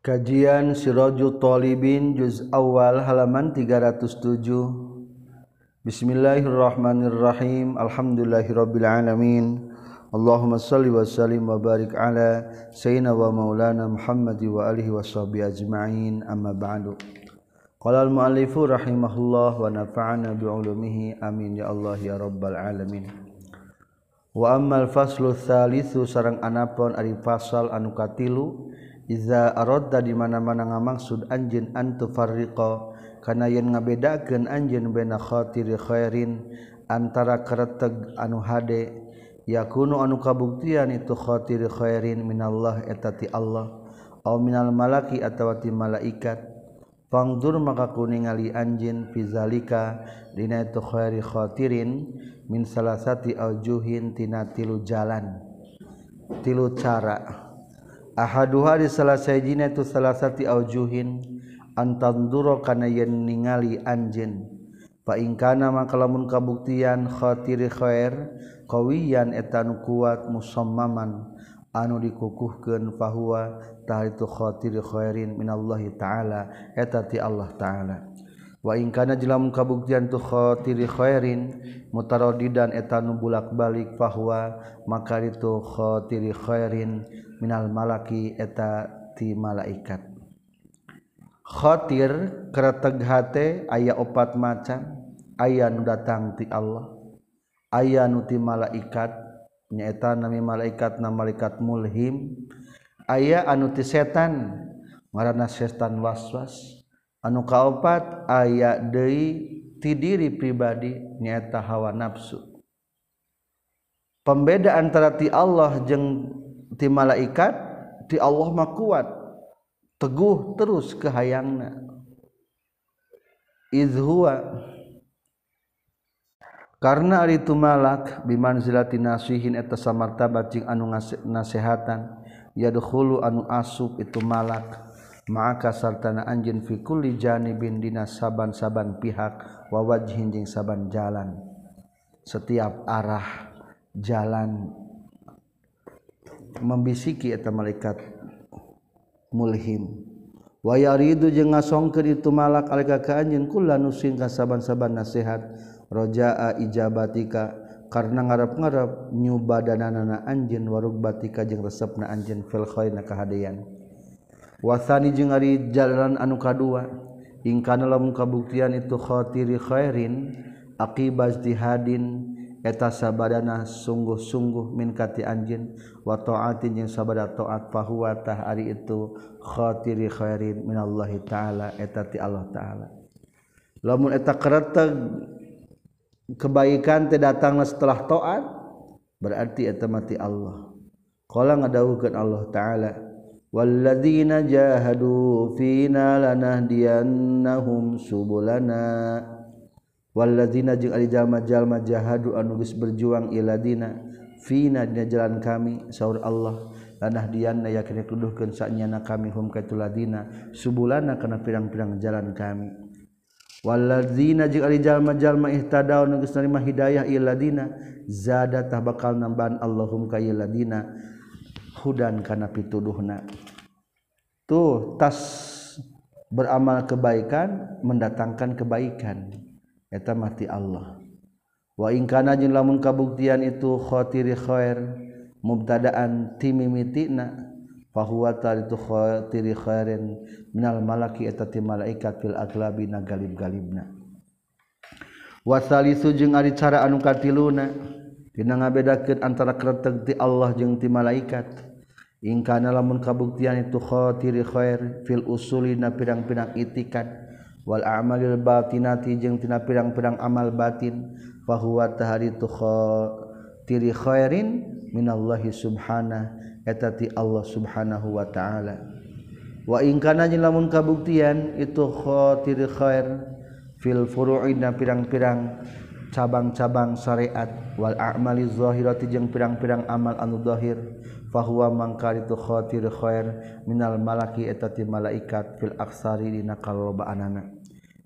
Kajian Siraju Tolibin Juz Awal halaman 307 Bismillahirrahmanirrahim. Alhamdulillahirrabbilalamin Allahumma salli wa sallim wa barik ala Sayyidina wa maulana Muhammadi wa alihi wa sahbihi ajma'in. Amma ba'du. Qala al-mu'allifu rahimahullah wa nafa'ana bi'ulumihi amin ya Allah ya rabbal alamin. Wa ammal faslu thalithu sarang anapon ari fasal anu katilu. Iza arada di mana-mana ngamaksud anjin antu farriqa kana yen ngabedakeun anjeun baina khatiri khairin antara kereteg anu hade yakunu anu kabuktian itu khatiri khairin minallah eta ti Allah au minal malaki atawa ti malaikat. Pangdur maka kuningali anjin fizalika dina itu khairi khatirin min salasati aujuhin tina tilu jalan tilu cara. ahaduha di salah sayjina itu salah satu aujuhin. Antanduro kana yen ningali anjeun. Fa ingkana maka lamun kabuktian khatiri khair qawiyan etan kuat musammaman. Anu dikukuhkeun fahuwa tahritu khatiri khairin minallahi taala eta ti Allah taala. Wa ingkana jelam kabuktian tu khatiri khairin mutaradidan etan bulak-balik fahuwa maka itu khatiri khairin. minal malaki eta ti malaikat. Khotir kereteg hate ayah opat macam ayah nu datang ti Allah ayah nu ti malaikat nyaeta nami malaikat na malaikat mulhim ayah anu ti setan ngaranna setan waswas anu kaopat ayah deui ti diri pribadi nyaeta hawa nafsu. Pembeda antara ti Allah jeung ti malaikat ti Allah mah kuat. Teguh terus ke kehayangna izhuwa karena ari tu malak bimanzilati nasihin eta samartabat jeung anu nasehatan. Yadkhulu anu asub itu malak. Maka sartana anjeun fi kulli janibin dina saban-saban pihak wa wajhin jeung saban jalan. Setiap arah jalan membisiki eta malaikat mulhim wayaridu jeung ngasongkeun itu malak alika ka anjeun kula nusing ka saban-saban nasihat rojaa ijabatika. Karena ngarep-ngarep nyu badanana anjeun warugbatika jeung resepna anjeun fil khairna kahadean. Wasani jeung ari jalan anu kadua ingkana lamun kabuktian itu khatiri khairin aqibaz jihadin. Eta sabadana sungguh-sungguh minkati anjin wa taatin jeung sabada taat fahuwa tah ari itu khatiri khairin minallahi taala eta ti Allah taala. Lamun eta kereteg kebaikan teh datangna setelah taat berarti eta mati Allah. Qala ngadawukeun Allah taala walladzina jahadu fina lanahdiyannahum subulana Waladzina jeung alijallma-jalma jahadu anuges berjuang iladina Vina dina jalan kami sahur Allah. Tanah Diana yakin tuduhkan saknyana kami hum katuladina subulana kana pirang-pirang jalan kami. Waladzina jeung alijallma-jalma ihtadaw nugus narima hidayah iladina zada tah bakal nambahan Allahum ka iladina hudan kana pituduhna. Tuh tas beramal kebaikan mendatangkan kebaikan. eta mati Allah. Waingkana jin lamun kabuktian itu khotiri khair mubtadaan timimitina fahuwata itu khotiri khairin minal malaki eta ti malaikat fil aglabi na galib-galibna. Wasalisu jeung ari cara anu katiluna dina ngabedakeun antara kretek ti Allah jeung ti malaikat. Ingkana lamun kabuktian itu khotiri khair fil usuli na pirang-pirang itikad wal amalil batinati jeung tina pirang-pirang amal batin fahuwa tahari tu tiri khairin minallahi subhana eta ti Allah subhanahu wa ta'ala. Wa in kana jeung lamun kabuktian itu khatiri khair fil furu'ina pirang-pirang cabang-cabang syariat. Wal a'mali zahirati jeung pirang-pirang amal anu zahir. fahuwa mangkar itu khawatir khair minal malaki etati malaikat fil aksari dina kalobaanana.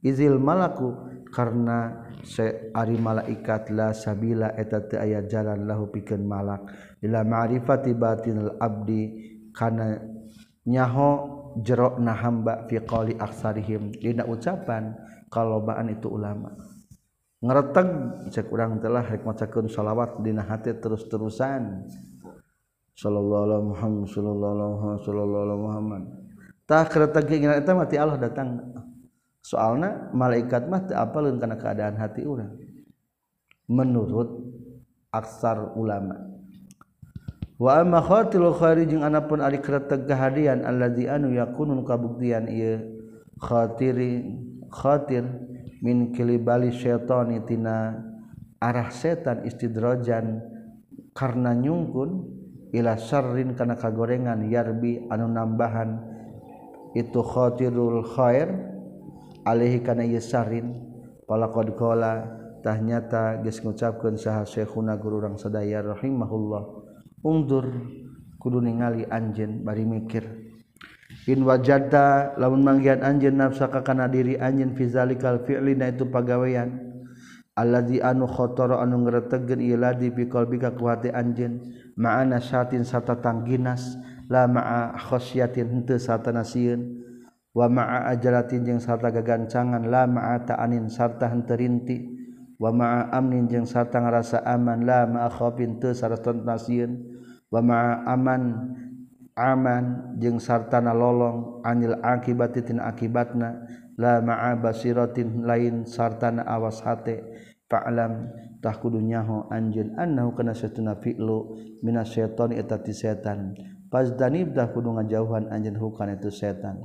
Izil malaku karena se ari malaikat la sabila etati ayat jalan lahu pikeun malak. Ila ma'rifati batinil abdi kana nyaho jerok na hamba fi qali aksarihim. Dina ucapan kalobaan itu ulama. Ngereteg cek urang telah rek macakeun salawat dina hati terus-terusan. Shallallahu Muhammad Shallallahu sallallahu Muhammad. Tah kereta keinginan eta mati Allah datang. Soalna malaikat mah teu apa kana keadaan hati urang. Menurut aksar ulama. Wa amma khatil khairi jeung anapun ari kretek kehadian allazi anu yakunun kabuktian ieu khatiri khatir min kilibali syaitani tina arah setan istidrojan karena nyungkun ila syarrin kana kagorengan yarbi anu nambahan. Itu khatirul khair alaihi kana yasarin palaqad qala tah nyata geus ngucapkeun saha syekhuna guru urang sadaya rahimahullah. Ungdur kudu ningali anjeun bari mikir. In wajadta lamun manggian anjeun nafsaka kana diri anjeun fi zalikal fi'li na itu pagawean alladzi anu khatara anu ngretegkeun ieu ladi fi qalbika ku hati maana syatin sarta tangginas la ma'a khosyatin henteu sarta nasieun wa ma'a ajalatin jeung sarta gagancangan la ma'a ta'anin sarta henteu rinti. Wa ma'a amnin jeung sarta ngarasa aman la ma'a khaufin teu sarta nasieun wa ma'a aman aman jeung sartana lolong anil akibati akibatna la ma'a basiratin lain sartana awas hate. Fa'lam tah kudu nyaho anjeun annahu kana satuna fi'lu minas syaitan eta ti setan. Pasdanib dah kudu ngajauhan anjeun hukana itu setan.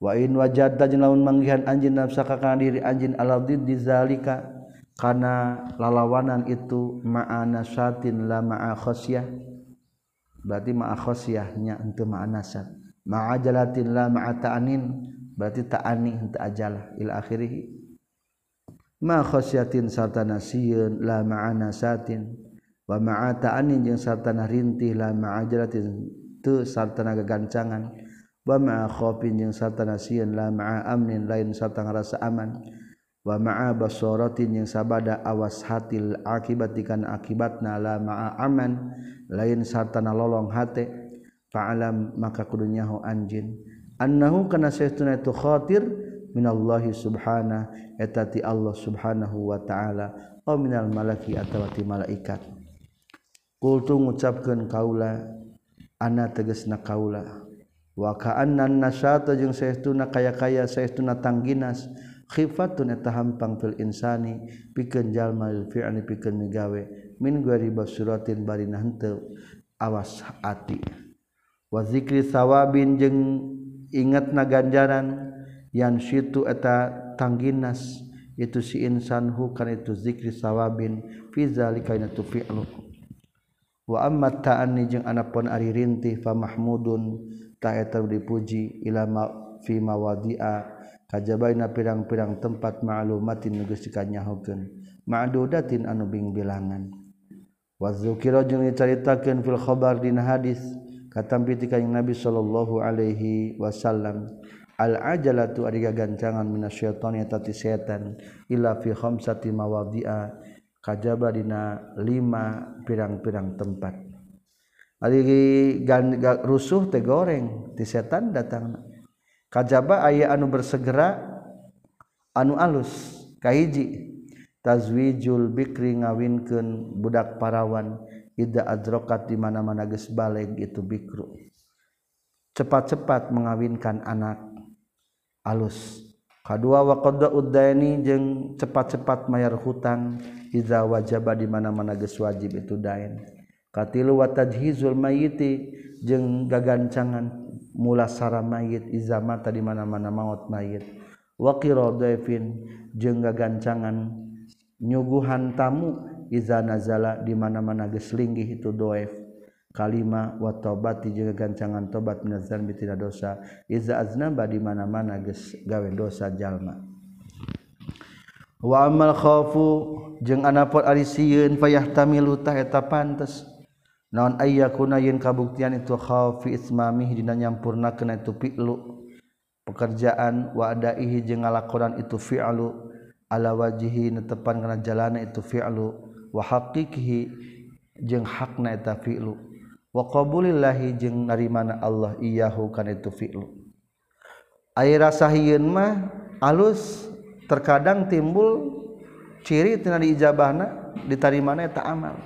Wa in wajadta jeung lamun manggihan anjeun nafsaka kana diri anjeun aladid di zalika kana lalawanan itu ma'ana satin la ma'a khasyah. Berarti ma'akhosiyahnya untuk ma'anasat ma'ajalatin la ma'ata'anin berarti ta'ani untuk ajalah ila akhirih ma'akhosiyatin sartana siyun la ma'anasatin wa ma'ata'anin yang sartana rintih la ma'ajalatin tu sartana kegancangan wa ma'akhofin yang sartana siyun la ma'amnin lain sartana rasa aman. Wa ma'a basaratin yang sabada awas hatil akibat ikan akibatna la ma'a aman lain sartana lolong hate fa'alam maka kudunya ho anjin. Annahu kana saytuna itu khatir minallahi subhana etati Allah subhanahu wa ta'ala o minal malaki atawati malaikat. Kultu ngucapkan kaula ana tegesna kaula. Wa ka'annan nasyata jeung saestuna kaya-kaya saestuna tangginas khifatun eta hampang fil insani pikeun jalma fi'ani pikeun migawe min gari basuratin bari henteu awas hati. Wa zikri sawabin jeung ingatna ganjaran yang situ eta tangginas itu si insan hu kan itu zikri sawabin fi zalika tu fi'lu wa amma ta'anni jeung anapun ari rintih fa mahmudun ta eta dipuji ila ma fi mawadi'a kajabaina pirang-pirang tempat ma'lumatin nu geus dikanyahokeun ma'dudatin anu bing bilangan wa dzukira jeung dicaritakeun fil khabar dina hadis katampi ti kanjing Nabi sallallahu alaihi wasallam. Al ajalatu ari gagancangan minasyaiton eta ti setan illa fi khamsati mawadhi'a kajaba dina lima pirang-pirang tempat. Ari rusuh teh goreng ti setan datang kajaba aya anu bersegera anu aluskahhiji tazwijul Bikri ngawinken budak parawan Ida adrokat di mana-mana gesbalik itu Bikru. Cepat-cepat mengawinkan anak alus. K2 waqada Udaini jeung cepat-cepat mayyar hutang Iza wajaba di mana-mana ges wajib itu dainkatil watajhizul mayiti jeung gagancangan mulasara mayit iza mata di mana-mana maut mayit. Wakiro devin jeung gagancangan nyuguhan tamu iza nazala di mana-mana geslinggih itu doef kalima watobati juga gancangan tobat minazan bitina dosa. Iza aznaba di mana-mana geus gawe dosa jalma. Wa amal khaufu jeung anapot ari sieun fayahtamilu tah eta pantes. Naon ayyakuna yen kabuktian itu khauf fi ismamih dina nyampurnakeun itu fi'lu pekerjaan wa adaihi jeung ngalakonan itu fi'lu. Ala wajhi netepan kana jalana itu fi'lu. Wa haqiqihi jeung hakna eta fi'lu. waqabulillahi jeung narimana Allah iyahu kana itu fi'lu ai rasa hieun mah alus terkadang timbul ciri tina diijabahna ditarimana eta amal.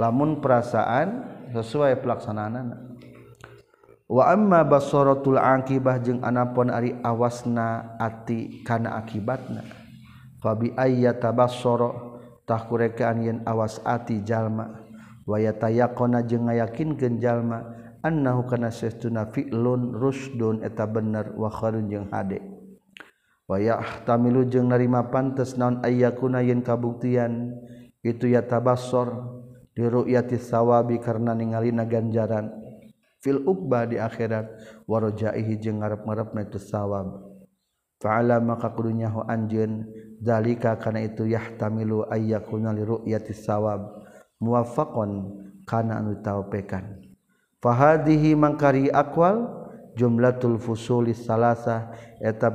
Lamun perasaan sesuai pelaksanaanana. Wa amma basaratul aqibah jeung anapun ari awasna ati kana akibatna. Fa bi ayyata basara tah kurekaan yen awas ati jalma. waya tayakona nga yakin genjallma annahu kana saestuna fiun rusdun eta bener wa jeung hade. Wayah tamilu jeung narima pantes naon ayyakuna yen kabuktian itu ya tabasor diruyati sawabi karena ningalina ganjaran. Fil ukba di akhirat warojaihi jeung ngarep-ngarepna itu sawab fa'ala maka kudunya hu anjeun zalika kana itu yahtamilu ayyakuna li ru'yati sawab muwafaqon kana anu taupekan fahadihi mangkari akwal jumlatul fusulis salasa eta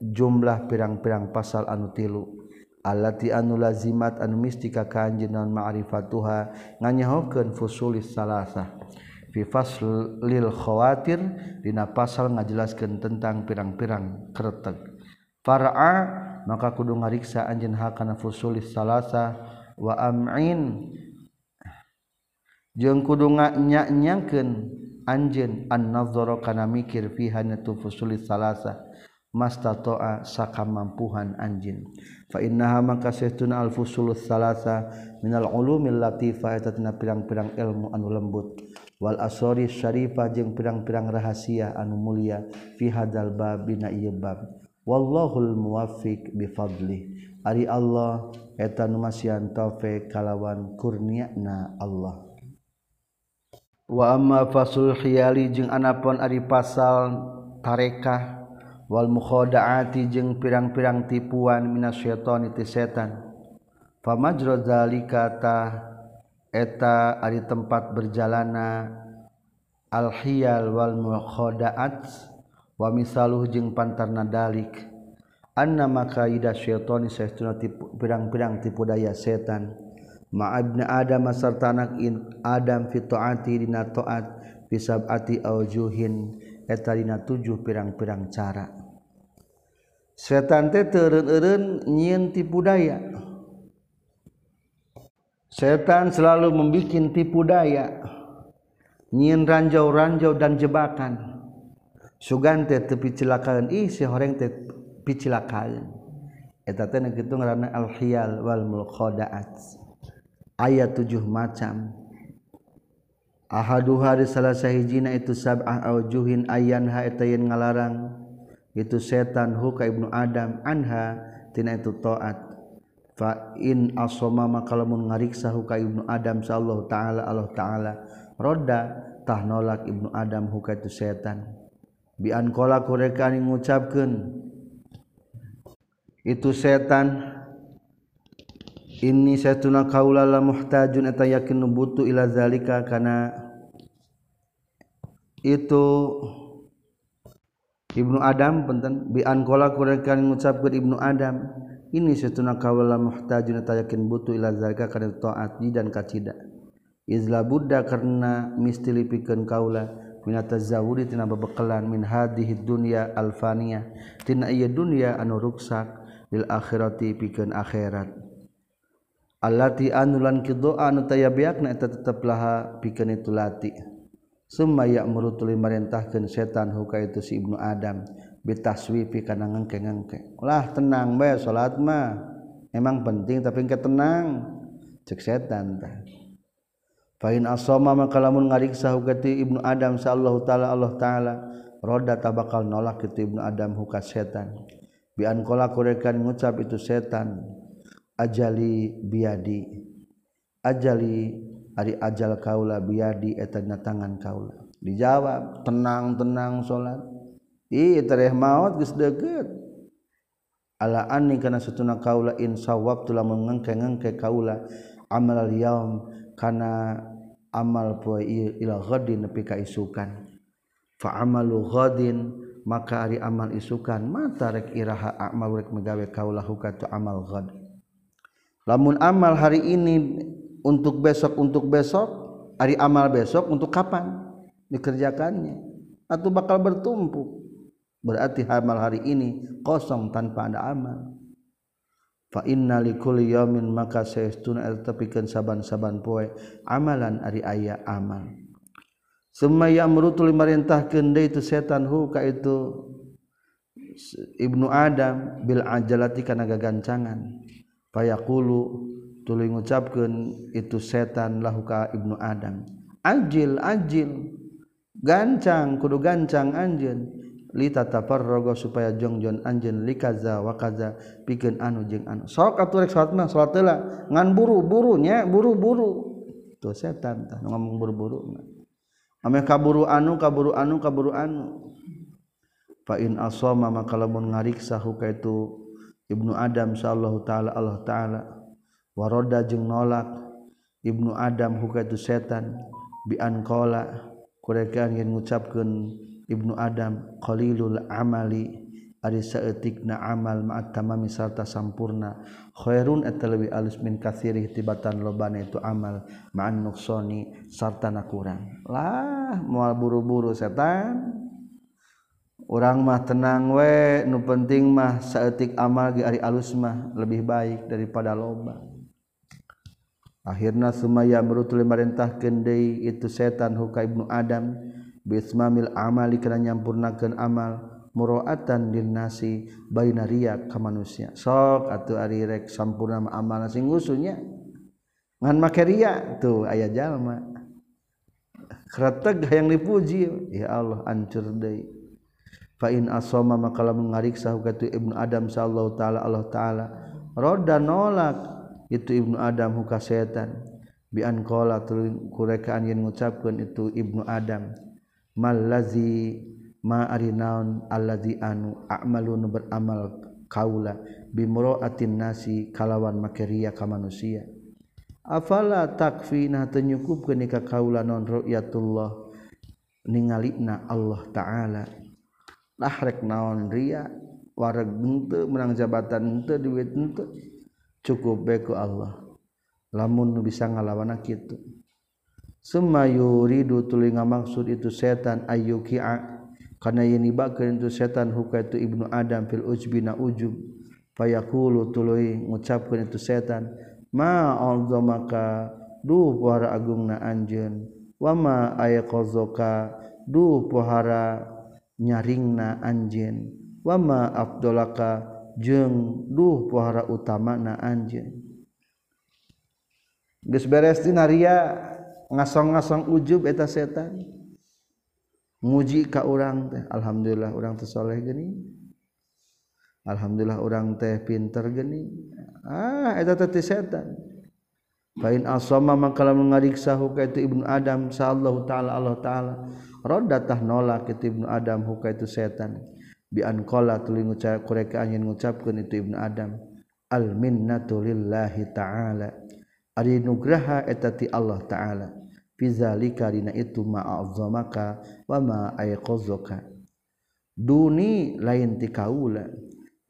jumlah pirang-pirang pasal anu tilu. Allati anu lazimat anu mistika ka anjeunna ma'rifatuha nganyahokeun fusulis salasa fi faslil khawatir dina pasal ngajelaskeun tentang pirang-pirang kreteg far'a maka kudu ngariksa anjeun hakana fusulis salasa wa am'in jeung kudu nganyanyangkeun anjeun annadzara kana mikir fiha natufusulis salasa mastata'a sakamampuhan anjin. Fa innaha maka sahtuna alfusulus salasa minal ulumil latifa eta tina pirang-pirang ilmu anu lembut. Wal asori syarifah jeung pirang-pirang rahasia anu mulia fi hadal bab bina ieu bab. Wallahul muwaffiq bi fadli ari Allah eta nu masihan taufik kalawan kurniana Allah. wama fasul khiali jeung anapun ari pasal tarekah wal mukhadaati jeung pirang-pirang tipuan minasyaitani ti setan. Famajra zalika ta eta ari tempat berjalana al khiyal wal mukhadaat wa misaluh jeung pantarna dalik. Anna makaida syaitani saestuna pirang-pirang tipu daya setan maabna Adam serta anak Adam fitoati dina taat fisabati aujuhin eta dina tujuh pirang-pirang cara. Setan teh teureun-eureun nyieun tipu daya. Setan selalu membuat tipu daya. Nyieun ranjau-ranjau dan jebakan. Sugan teh teu picilakaeun ih si horeng teh picilakaeun eta teh kitu ngaranna al-hiyal wal mulkhadaat ayat tujuh macam. Ahadu hari salah sahijina itu sabah aujuhin ayanha etayin ngalarang. Itu setan huka Ibnu Adam anha tina itu taat fa in asoma maka lamun ngariksa huka Ibnu Adam sallallahu taala Allah taala roda tah nolak Ibnu Adam huka itu setan. Bi an qala kurekan ngucapkeun itu setan ini saya tuna kaula la muhtajun eta yakin butuh ila zalika kana itu Ibnu Adam punten bi an qala kurekan ngucapkeun Ibnu Adam. Ini satuna kaula la muhtajun eta yakin butuh ila zalika kana taat dan kacida. Izla budda karena mistili pikeun kaula min tazawudi tina babekalan min hadhihi dunya alfaniyah tina ieu dunya anu ruksak lil akhirati pikeun akhirat Allahati anulan kidoa anu taya biakna eta tetep laha pikeun itu lati. Summa ya'muru tuluy marintahkeun setan huka itu si ibnu adam bitaswifi kana ngengke-ngengke. Lah tenang bae salat mah. Emang penting tapi engke tenang. Cek setan tah. Fa in asama maka lamun ngariksa huka ibnu adam sallallahu taala Allah taala roda tabakal nolak itu ibnu adam huka setan. Bi an qala kurekan ngucap itu setan ajali biadi. Ajali hari ajal kaula biadi etanya tangan kaula. Dijawab tenang tenang salat ih tereh maut geus deukeut. Ala anni kana satuna kaula in sawab tulah mengengke-ngengke kaula amal yaum kana amal poe ila ghadin nepi ka isukan. Fa amalu ghadin maka ari amal isukan mata rek iraha amal rek megawe kaula hukatu amal ghad lamun amal hari ini untuk besok untuk besok hari amal besok untuk kapan? Dikerjakannya. Atau bakal bertumpuk. Berarti amal hari ini kosong tanpa ada amal. Fa inna likulli yaumin maka saestuna tepikeun saban-saban poe amalan ari aya amal. Summa ya'muru limarintahkeun deui itu setan hu ka itu ibnu adam bil ajalati kana gagancangan fayaqulu tuluy ngucapkeun itu setan lahu ka ibnu adam. Ajil ajil gancang kudu gancang anjeun. Li tataparraga supaya jongjon anjeun li kaza wa kaza. Pikeun anu jeung anu. Sok atuh rek salat mah salat heula ngan buru-buru nya buru-buru. Tuh setan tah ngomong buru-buru ame kaburu anu kaburu anu kaburu anu. Fa in asoma maka lamun ngariksa hukaitu Ibnu Adam sallallahu taala Allah taala. Waroda jeung nolak. Ibnu Adam huka itu setan. Bian qala kurekaan yang ngucapkeun Ibnu Adam qalilul amali ari saeutikna amal ma'at tamami sarta sampurna. Khairun eta leuwih alus min katsirih tibatan lobana itu amal ma'an nuqsani sarta na kurang. Lah moal buru-buru setan. orang mah tenang we nu penting mah saeutik amal ge ari alus mah lebih baik daripada loba. Akhirna sumaya merutul marintahkeun deui itu setan huka ibnu adam bismamil amali kana nyampurnakeun amal muraatan lin nasi baina riya ka manusia. Sok atuh ari rek sampurna amal sing usunya ngan make riya tuh aya jalma. Kretek yang dipuji. Ya Allah ancur deui. fain asoma makala mengariksa hukatu ibnu Adam sallallahu taala Allah taala. Roda nolak itu ibnu Adam huka setan. Bian kola tulun kurekaan yang mengucapkan itu ibnu Adam. Malazi ma arinaun allazi anu a'malun beramal kaula. Bimroatin nasi kalawan makeria ka manusia. Afala takfina tenyukup kenika kaula non ru'yatullah. Ningalina Allah taala. Lah rek naon ria wareg henteu menang jabatan henteu duit henteu cukup beku Allah. Lamun bisa ngalawan gitu semayuridu tulinga maksud itu setan ayyuki'a karena yang dibakar itu setan huka itu ibnu Adam fil ujbina ujub. Fayaqulu tuluy ngucapkeun itu setan. Ma maka duh pohara agungna anjeun. Wa ma ayaqazaka duh pohara nyaringna anjen wama Abdullaka jeng duh pohara utama na anjen Gus berestin Arya ngasong-ngasong ujub eta setan. Nguji ka urang teh alhamdulillah urang teh soleh geni. Alhamdulillah urang teh pinter geni. Ah eta teh setan. Pain asama maka lamun ngariksa ka itu Ibnu Adam sallallahu taala Allah taala. rodatah nolak itu Ibnu Adam huka itu setan. Bian qala tuluy ngucap kureka anjeun ngucapkeun itu Ibnu Adam. Al minnatu lillahi ta'ala. Ari nugraha eta ti Allah ta'ala. Fizalika dina itu ma azamaka wa ma ayqazaka duni lain ti kaula.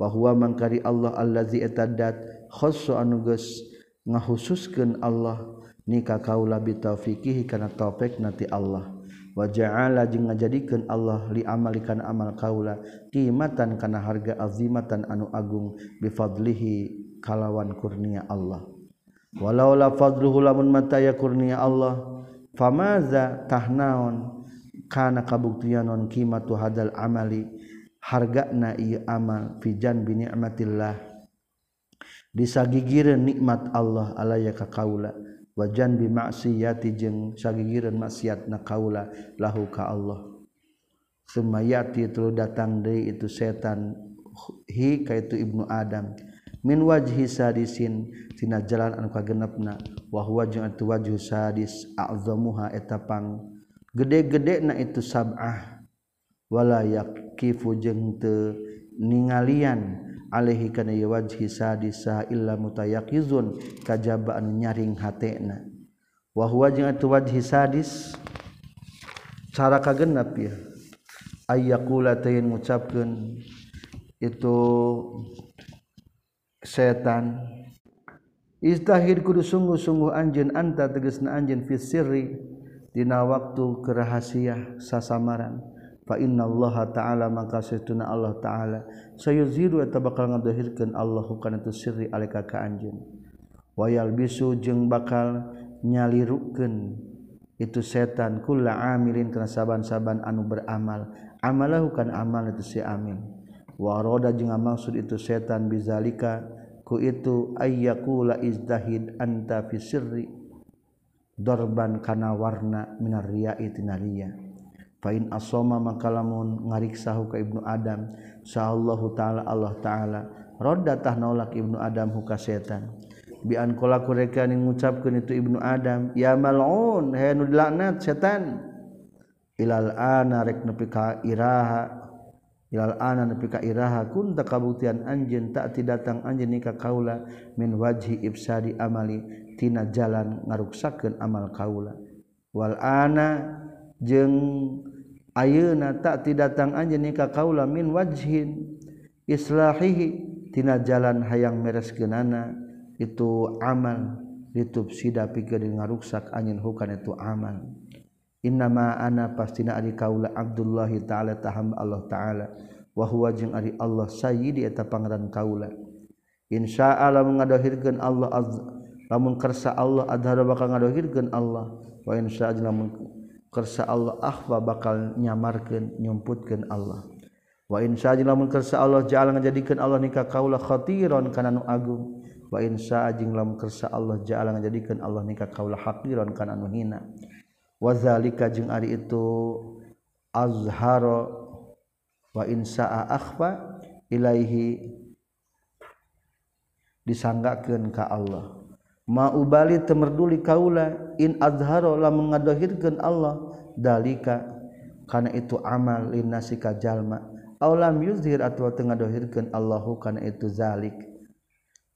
Wa huwa mangkari Allah allazi etadat khossu anugus ngahususkeun Allah. Nikah kaula bitaufiqihi kana taufik nati Allah. waja'ala jeung ngajadikeun Allah liamalikan amal kaula qimatan kana harga azimatan anu agung bifadlihi kalawan kurnia Allah. Walaula fadluhu lamun mataya kurnia Allah famaza tahnaon kana kabuktian non qimatu hadal amali hargana ieu amal fijan bi ni'matillah. Disagigireun nikmat Allah alaya ka kaula. wajan bimaksiyati jeung sagigirun maksiat na kaula lahu ka Allah. Sumayati itu datang deui itu setan hi kaitu ibnu adam. Min wajhi sadisin tina jalan anu kagenepna. Wa huwa jeung atu wajhu sadis azamuha eta pang gede-gede na itu sab'ah. Wala yakifu jeung teu ningalian. alaihi kana wajhi sadisa illa mutayaqizun kajaba anu nyaring hatena wa huwa jeung atu wajhi sadis cara kagenep ya ayyaqula tayin ngucapkeun itu setan. Istahir kudu sungguh-sungguh anjeun anta tegasna anjeun fi sirri dina waktu kerahasia sasamaran. fa inna Allah ta'ala maka setuna Allah ta'ala sayuziru eta bakal ngadohirkeun Allah kana tu sirri alika ka anjeun. Wayal bisu jeung bakal nyalirukeun itu setan kula amilin kana saban-saban anu beramal. Amalahu kan amal itu si amin. Waroda jeung maksud itu setan bizalika ku itu ayyakula izdahid anta fi sirri dorban kana warna minar riya. itinariya Fain asoma maka lamun ngariksahu ka ibnu Adam sallallahu taala Allah taala rodda tah nolak ibnu Adam huka setan. Bi an qala kureka ning ngucapkeun itu ibnu Adam ya mal'un haye nu dilaknat setan. Ilal ana rek nepi ka iraha ilal ana nepi ka iraha kun takabutian anjeun tak ti datang anjeun ka kaula min wajhi ibsadi amali tina jalan ngaruksakeun amal kaula. Wal ana jeung ayeuna tak ti datang anjeun ka kaula min wajhin islahihi tina jalan hayang mereskeunana itu amal ditub sida pikeun ngaruksak anjeun hukana itu amal. Innama ana pastina ari kaula Abdullah taala taham Allah taala wa huwa jeung ari Allah sayyidi eta pangeran kaula. Insyaallah mengadohirkeun Allah lamun kersa Allah adhara bakal ngadohirkeun Allah wa insyaallah kersa Allah ahwa bakal nyamarkan nyumputkan Allah. Wa insya lamun kersa Allah jalan ngajadikan Allah nikah kaulah khatiron karena nu agung. Wa insya jing lamun kersa Allah jalan ngajadikan Allah nikah kaulah hakiron karena nu hina. Wa zalika jeung ari itu azharo. Wa insya akhfa ilaihi disanggakeun ka Allah. maubali temerduli kaula in azharo lamun ngadahirkeun Allah dalika. Karena itu amal linasika jalma. Aw lam yuzhir atawa teu Allahu karena itu zalik.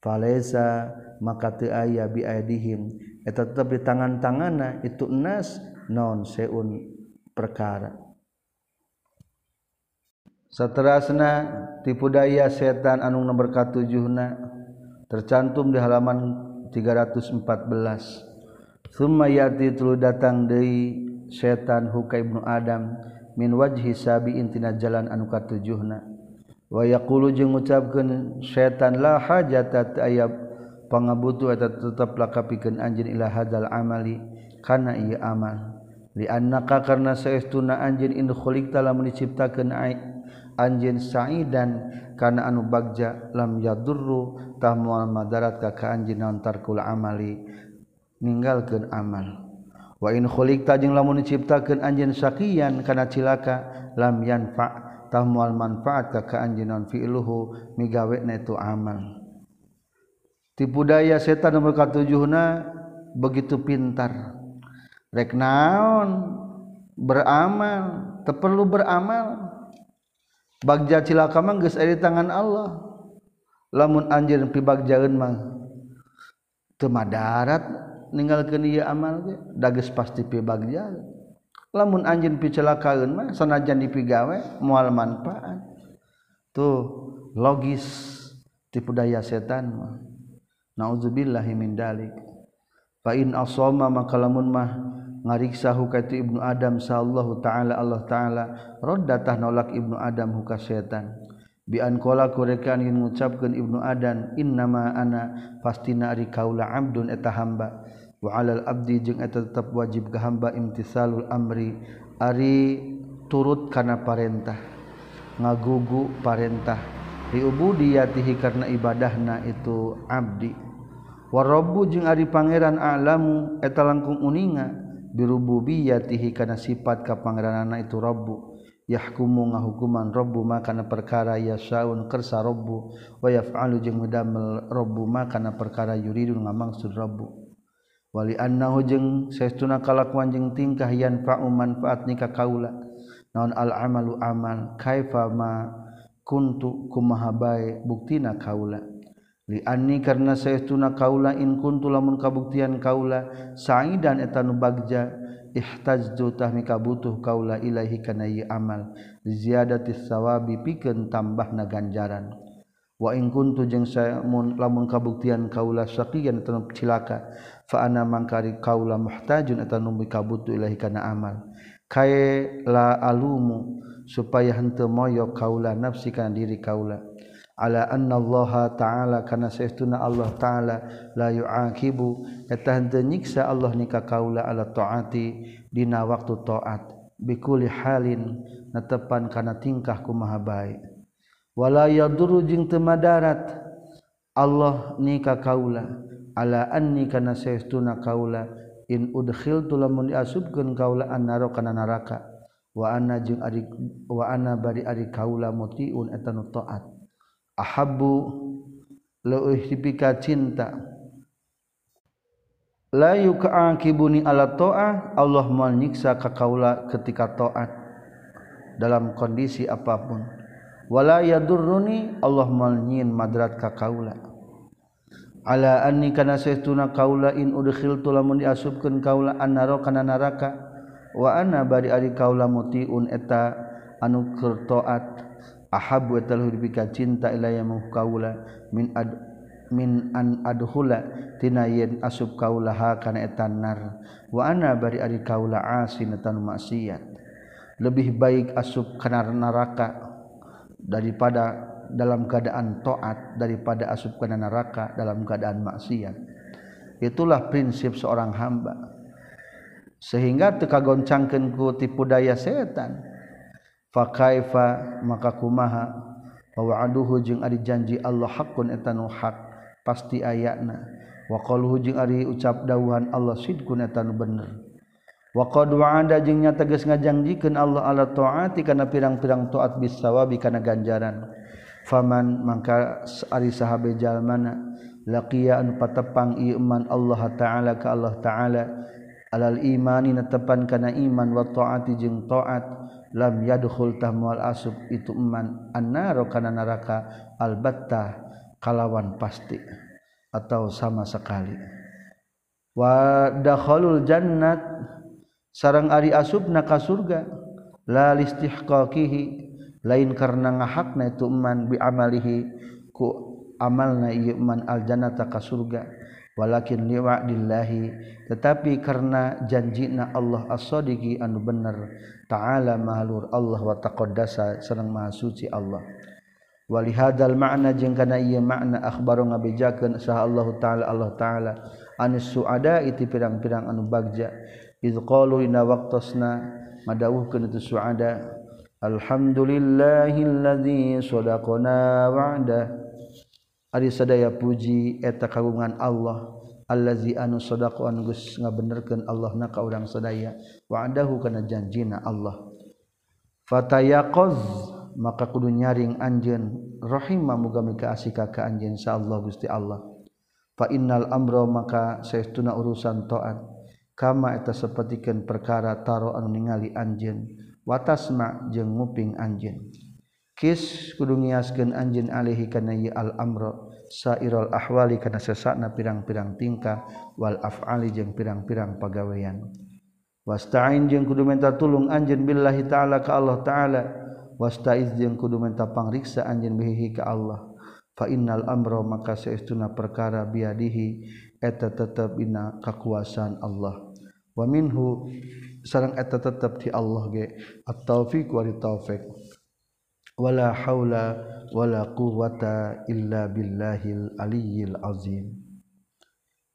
Falaisa maka teu aya bi aidihim eta di tangan-tanganna itu nas non seun perkara. Saterasna tipu daya setan anu nomor 7 tercantum di halaman 314 Sumayati tulu datang Dei setan huka Ibnu Adam min wajhi sabi intina jalan anu katujuhna. Wayaqulu jeung ngucapkeun setan la hajata ayab pangabutuh eta tetep lakapikeun anjeun ila hadzal amali kana ieu amal. Li annaka karna saestuna anjeun in khuliqta lamun diciptakeun anjeun sa'idan kana anu bagja lam yadurru tah mual madarat ka kaanjeun naon tarkul amali ninggalkeun amal. Wa in khuliqta jeung lamun diciptakeun anjeun sakian kana cilaka lam yanfa tah mual manfaat ka kaanjeun naon fi'luhu migawena itu amal. Tipu daya setan nomor katujuhna begitu pintar. Rek naon? Beramal teu perlu beramal. bagja cilaka mah geus di tangan Allah. Lamun anjir pibagjaeun mah teu madarat ninggalkeun ieu amal ge da geus pasti pibagja lamun anjir picelakaeun mah sanajan dipigawe moal manfaat. Tuh logis tipu daya setan mah. Naudzubillahi min dalik. Fa in asoma maka lamun mah ngariksa hukaitu ibnu Adam sallallahu taala Allah taala roddatah nolak ibnu Adam huka setan. Bian kola kurekan yang mengucapkan ibnu Adam innama ana pastina ari kaula abdun eta hamba. Wa alal abdi jeung eta tetap wajib ke hamba imtisalul amri ari turut kana parentah ngagugu parentah. Diubudiyatihi karena ibadahna itu abdi. Warbu jeung ari pangeran alamu eta langkung uninga. birububiyatihi kana sifat ka pangeranana itu Rabbu. Yahkumu ngahukuman Rabbu ma kana perkara yasaun kersa Rabbu. Wa yaf'alu jeung mudamel Rabbu ma kana perkara yuridun ngamaksud Rabbu. Wali annahu jeung saestuna kalakuan jeung tingkah yan fa'u manfaat nika kaula. Naon al amalu amal kaifa ma kuntu kumaha bae buktina kaula. Liani karena saya tuna kaula in kuntu lamun kabuktian kaula sa'idan eta nu bagja ihtajtu tah mika butuh kaula ilahi kana ieu amal ziyadati sawabi pikeun tambahna ganjaran. Wa in kuntu jeung saya mun lamun kabuktian kaula saqiyan eta nu cilaka fa ana mangkari kaula muhtajun eta nu mika butuh ilahi kana amal. Kae la alumu supaya henteu moyo kaula nafsi kana diri kaula. ala annallaha ta'ala kana saestuna Allah ta'ala la yu'aqibu eta henteu nyiksa Allah nika kaula ala taati dina waktu taat bikuli halin natepan kana tingkah kumaha bae wala yadurru jeung teu madarat Allah nika kaula ala anni kana saestuna kaula in udkhiltu lamun diasubkeun kaula annaro kana neraka wa anna jeung ari wa anna bari ari kaula mutiun eta nu taat. ahabu leuih dipika cinta. La yuka'akibuni ala ta'ah Allah menyiksa kakaula ketika taat dalam kondisi apapun. Wala yadurruni Allah menyin madrat ka kaula ala anni kana saytuna kaula in udkhiltu lamun diasubkeun kaula annara kana neraka wa ana bari ari kaula mutiun eta anu keur taat ahabu talhubika cinta ilayya kaula min ad min an adhula tina yen asub kaula ha kana etan nar. Wa ana bari ari kaula asin etan maksiat. Lebih baik asub kana neraka daripada dalam keadaan taat daripada asub kana neraka dalam keadaan maksiat. Itulah prinsip seorang hamba. Sehingga teu kagoncangkeun ku tipu daya setan. fakaifa maka kumaha? Bahwa aduhu jeung ari janji Allah hakun etanu hak pasti ayatna waqaluhu jeung ari ucap dawuhan Allah sidkun etanu bener. Wa qad wa'ada jeung nya tegas ngajanjikeun Allah ala taati kana pirang-pirang taat bisawabi kana ganjaran. Faman mangka ari sahabe jalmana laqiya an patepang iman Allah taala ka Allah taala. Alal imani natepan kana iman wa taati jeung taat. lam yadkhul mual asub itu man annaro kana neraka albatta kalawan pasti. Atau sama sekali. Wa dakhalul jannat. Sarang ari asubna ka surga. La listihqaqihi lain karena ngahakna itu man bi amalihi. Ku amalna ieu man al jannata ka surga. walakin liwa'dillahi tetapi karena janjina Allah as-sadiqi anu bener ta'ala mahlur Allah wa taqaddasa sareng maha suci Allah. Wali hadal makna jeung kana ieu makna akhbaru ngabejakeun sah Allah taala Allah taala anis suada iti pirang-pirang anu bagja. Iz qalu inna waqtasna madawuhkeun itu suada alhamdulillahilladzi sadaqana wa'da. Ari sadaya puji eta kagungan Allah allazi anu sadaqan geus ngabenerkeun Allah na ka urang sadaya. Wa'adahu kana janjina Allah. Fatayaqaz maka kudu nyaring anjeun rahimah muga mikaasika ka anjeun sa Allah Gusti Allah. Fa innal amra maka saestuna urusan taat. Kama eta sapertikeun perkara taro anu ningali anjeun. Watasma jeung nguping anjeun. Kis kudu ngiaskeun anjeun alaihi kana ieu al-amra sairul ahwali kana sesakna pirang-pirang tingkah wal af'ali jeung pirang-pirang pagawean. Wasta'in jeung kudu minta tulung anjeun billahi ta'ala ka Allah ta'ala. Wasta'iz jeung kudu minta pangriksa anjeun bihi ka Allah. Fa innal amra maka saestuna perkara biadihi eta tetep dina kakuasaan Allah. Wa minhu sareng eta tetep di Allah ge at-taufiq wa taufik. wala haula wala quwata illa billahil aliyyil azim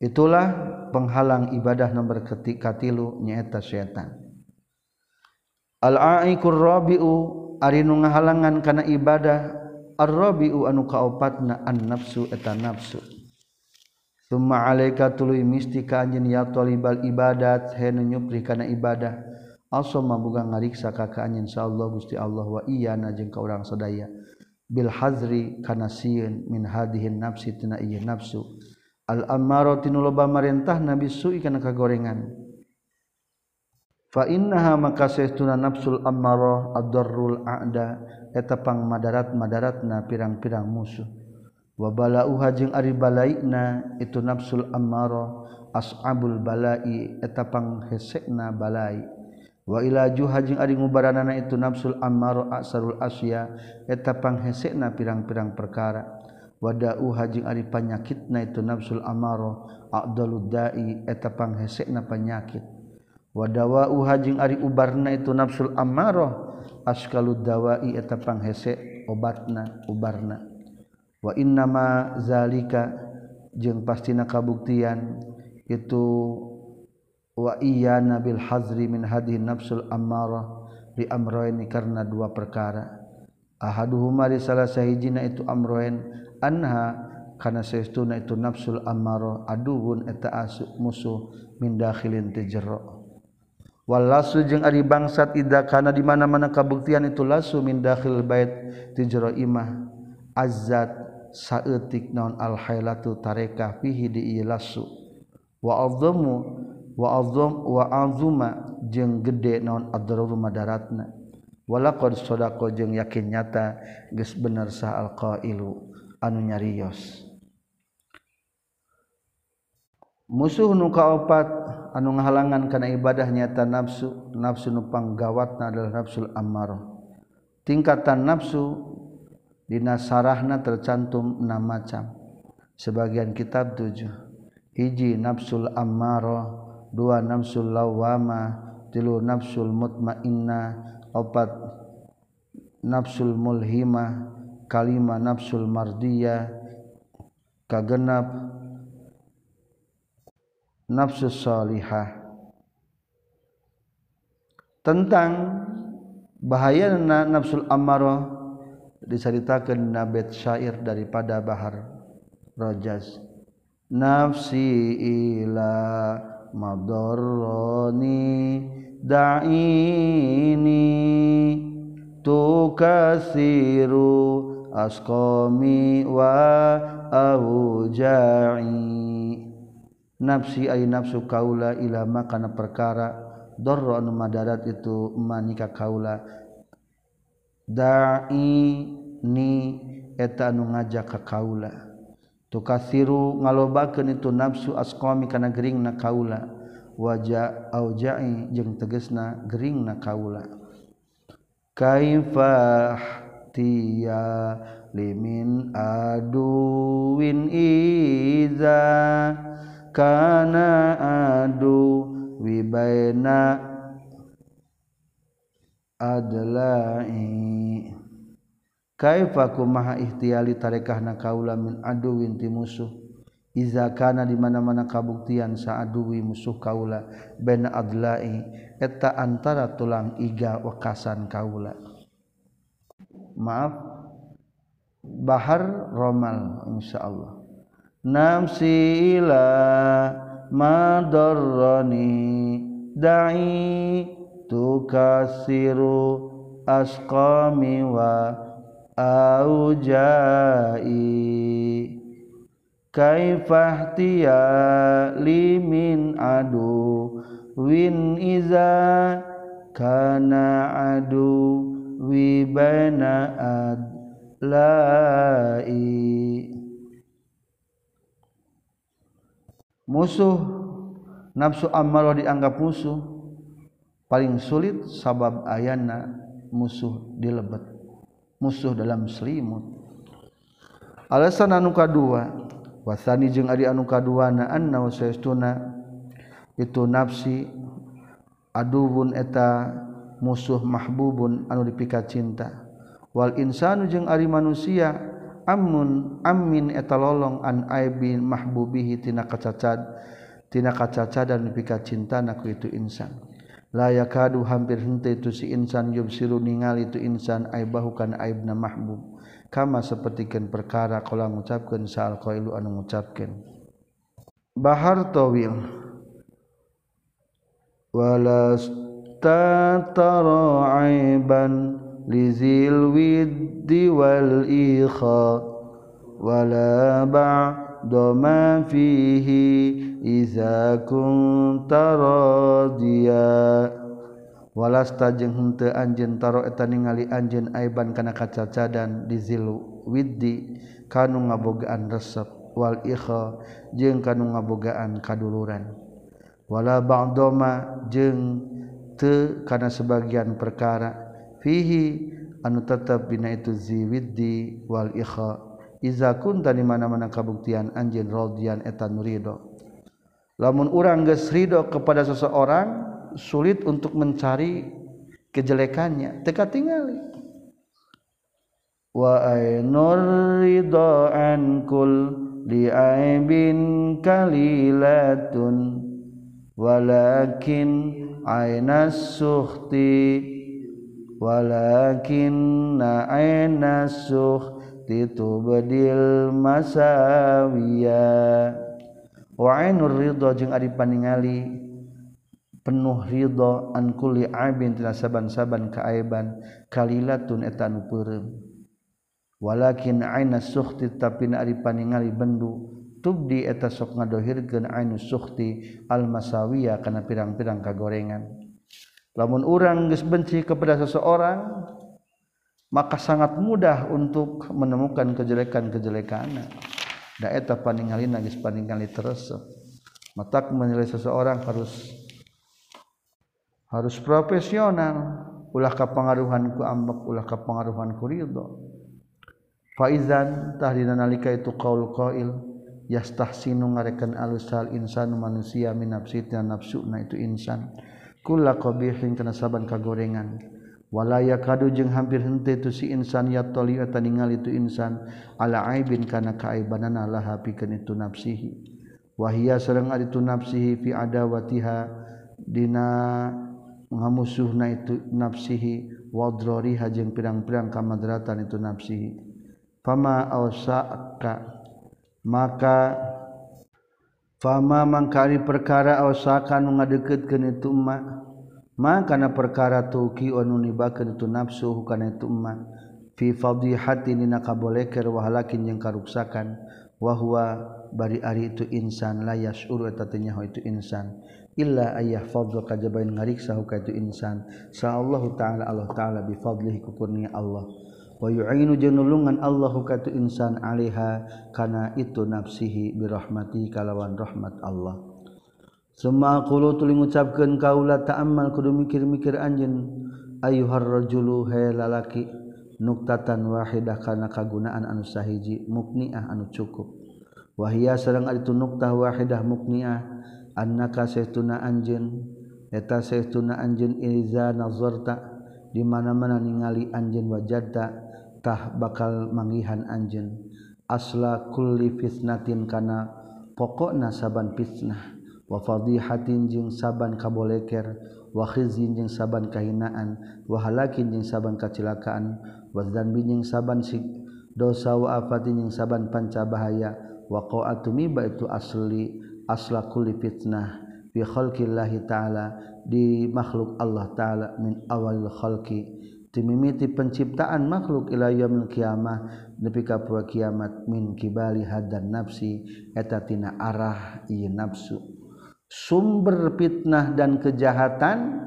itulah penghalang ibadah nomor ketika tilu nyaeta setan al-aikur rabiu ari nu ngahalangan kana ibadah. Ar-rabiu anu kaopatna an-nafsu eta nafsu. Summa alaika tuluy mistika anjeun ya talibal ibadat henu nyupri kana ibadah. Alsoma buga ngariksa kakak anjin Allah Gusti Allah wa iyana jeung ka urang sadaya. Bil hazri kana sieun min hadihin nafsi tina ieu nafsu. Al ammaro tinu loba marentah nabi sui kana kagorengan. Fa innaha maka saestuna nafsul ammaro adarrul a'da. Eta pang madarat madaratna pirang-pirang musuh. Wa balauha jeung ari balaina itu nafsul ammaro ashabul balai. Eta pang hesekna balai. waila juhang ngubaranana itu nafsul Ammar asarul Asia eta panghesek pirang-pirang perkara. Wadau hajing ari panyakit na itu nafsul Ammar Abduldai eta panghesek na panyakit wadawa hajing ari ubarna itu nafsul Ammaroh askalu dawai eta panghesek obatna ubarna. Wa innama zalika jeung pastina kabuktian itu wa iya nabil hazri min hadhi nafsul ammarah li amroin karena dua perkara. Ahaduhuma di salah sahijina itu amroin anha karena seistuna itu nafsul ammarah aduhun eta asu musuh min dakhilin tijra wal lasu jeung ari bangsat ida kana di mana-mana kabuktian itu lasu min dakhil bait tijra imah. Azzat saeutik naon al hailatu tarekah fihi di lasu. Wa azzamu wa azam wa azuma jeung gede naon adraru madaratna. Walaupun sodako jeng yakin nyata ges bener sah alqailu anu nyarios. Musuh nuka opat anu ngahalangan karena ibadah nyata nafsu nafsu nupang gawatna adalah nafsul ammaro tingkatan nafsu dina sarahna tercantum enam macam. Sebagian kitab tujuh. Hiji nafsul ammaro dua nafsul lawama tilu nafsul mutmainnah opat nafsul mulhimah kalima nafsul mardiyah kagenap nafsu salihah. Tentang bahaya nafsul amarah diceritakan nabet syair daripada bahar rojaz nafsi ila madorroni da'ini tukasiru asqami wa auja'i nafsi ay nafsu kaula ila makana perkara. Dorro anu madarat itu manika kaula. Da'ini eta anu ngajak ka kaula. Tukasiru ngalobakeun itu nafsu asqami kana geringna kaula. Wajah auja'i jeung tegesna gering kaula. Kaifah tiya limin aduwin iza kana adu wibaina adla'i kaifa kumaha ihtiyali tarekahna kaula min aduwin ti musuh? Izakana di mana-mana kabuktian saat duwi musuh kaula ben adlai eta antara tulang iga wekasan kaula. Maaf bahar romal insyaallah. Namsi ila madarrani da'i tukasiru asqami wa aujai kaifahtiya limin adu win iza kana adu wibana ad lai. Musuh nafsu amarah dianggap musuh paling sulit sabab ayana musuh dilebet musuh dalam selimut. Alasan anu kadua wasani jeung ari anu kaduana anna saestuna itu nafsi aduun eta musuh mahbubun anu dipika cinta wal insanu jeung ari manusia amun amin eta lolong an aibin mahbubihi tina kacacad tina kacacad dan dipika cinta naku itu insan. La yakadu hampir henteu itu si insan yubsiru ningali itu insan aibahu kana aibna mahbub. Kama sapertikeun perkara kala ngucapkeun saal qailu anu ngucapkeun bahar tawil. Wala tatara aiban lizil widdi wal ikha. Wala ba'da ما فيه إذا كنت راضيا walasta jeung henteu anjeun taro eta ningali anjeun aiban kana kacacadan di zilu widdi kanu ngabogaan resep wal ikha jeung kanu ngabogaan kaduluran wala ba'doma jeung teu kana sebagian perkara fihi anu tetep dina itu ziwiddi wal ikha Izakun di mana-mana kabuktian anjin rodian etan ridho lamun orang geus ridho kepada seseorang sulit untuk mencari kejelekannya. Teka tinggal. wa ainur ridho ankul kali kalilatun walakin ainas suhti walakin ainas suhti titu bedil masawiya wa ainur ridho jeung ari paningali penuh ridho an kulli aibin tina saban-saban kaaiban kalilatun eta anu peureum walakin aina sukhti tapi ari paningali bendu tubdi eta sok ngadohirkeun ainu sukhti al masawiya kana pirang-pirang kagorengan. Lamun urang geus benci kepada seseorang maka sangat mudah untuk menemukan kejelekan-kejelekan. Daeta paningali nagis paningali terus mata menilai seseorang harus harus profesional. Ulah kapengaruhan ku ambek ulah kapengaruhan ku ridho. Faizan tahdina nalika itu qaul qail yastahsinu ngarekan alusal insan manusia min nafsi nafsu na itu insan. Kulla qabihin kana saban kagorengan walaya kadu jeung hampir hente tu si insan ya toliatan ningali tu insan. Ala aibin kana kaibanana laha pikeun itu nafsihi wahia sareng ari tu nafsihi fi adawatiha dina ngamusuhna itu nafsihi wadroriha jeung pirang-pirang kamadratan itu nafsihi fama awsaka maka fama mangkari perkara awsaka nu ngadeukeutkeun itu mah makana perkara tuki onibakan itu nafsu hukana itu emak. Fi fadihati nina kaboleker wahalakin yang karuksakan. Wahwa bari ari itu insan la yashuru eta teu itu insan. Illa ayah fadl kajabain ngariksa hukana itu insan. Sa Allah taala Allah taala bi fadlihi kukurnia Allah. Wa yu'inu janulungan Allahu katu insan alaiha kana itu nafsihi birahmati kalawan rahmat Allah. Semakulu tuli mengucapkan kaula ta'amal kudu mikir-mikir anjin ayuhar rajulu he lalaki nuktatan wahidah kana kagunaan anu sahiji mukniah anu cukup. Wahia sareng ari nuktah wahidah mukniah annaka saytuna anjin eta saytuna anjin iza nazarta di mana-mana ningali anjin wajadta tah bakal mangihan anjin asla kulli fitnatin kana pokokna saban fitnah. wafadhihatin jeung saban kaboleker wa khizyun jeung saban kahinaan wa halakin jeung saban kacilakaan wa dzanbin jeung saban sik dosa wa afatin jeung saban panca bahaya wa qa'atu miba itu asli asla kulli fitnah bi khalqillahi ta'ala di makhluk Allah ta'ala min awal khalqi. Timimiti penciptaan makhluk ila yaumil qiyamah nepi ka poe kiamat min kibali hadan nafsi eta tina arah ieu nafsu. Sumber fitnah dan kejahatan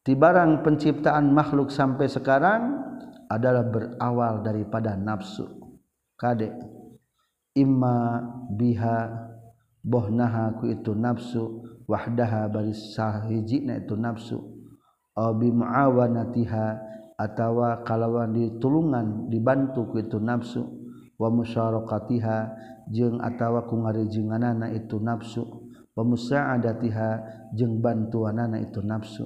di barang penciptaan makhluk sampai sekarang adalah berawal daripada nafsu. Kade imma biha bohnaha ku itu nafsu wahdaha baris sahijina itu nafsu. Aw bi muawanatiha atawa kalawan ditulungan dibantu ku itu nafsu. Wa musyarakatiha jeung atawa ku ngarijenganana itu nafsu pemusaaadatiha jeung bantuanana itu nafsu.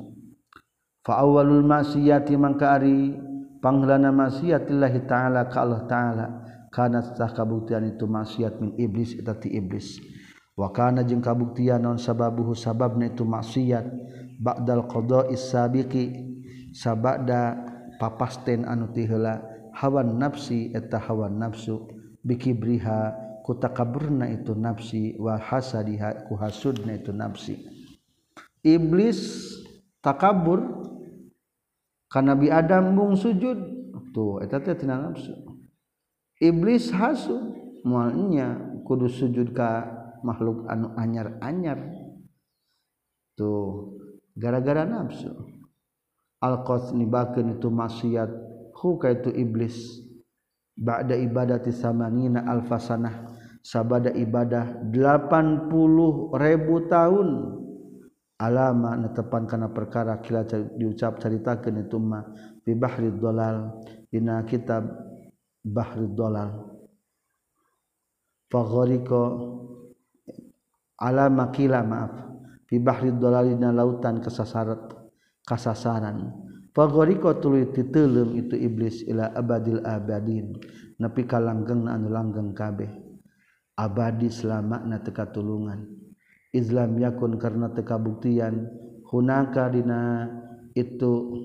Fa awalul maksiati mangka ari panggelana maksiatillahi ta'ala ka Allah ta'ala. Kana tah kabuktian itu maksiat min iblis eta ti iblis. Wa kana jeung kabuktian non sababuhu sababna itu maksiat ba'dal qada'i sabiqi sabada papasten anu ti heula hawa nafsi eta hawa nafsu. Bikibriha takabburna itu nafsi Wahasa dihaku hasudnya itu nafsi. Iblis takabur karena Nabi Adambung sujud tuh nafsu. Iblis hasu mualnya kudus sujud ke makhluk anu anyar-anyar tuh gara-gara nafsu. Alqas nibakeun itu maksiat huka itu iblis ba'da ibadati samanina alfasanah sabada ibadah 80.000 tahun. Alama netepan karena perkara kila diucap ceritakan itu mah fi bahri dolal. Dina kitab bahri dolal. Favoriko alamakila maaf fibahri dolalina lautan kesasarat kasasaran. Favoriko tuluy titelum itu iblis ila abadil abadin. Nepi ka langgeng anu langgeng kabeh abadi selama na teka tulungan Islam yakun karena tekabuktian hunaka dina itu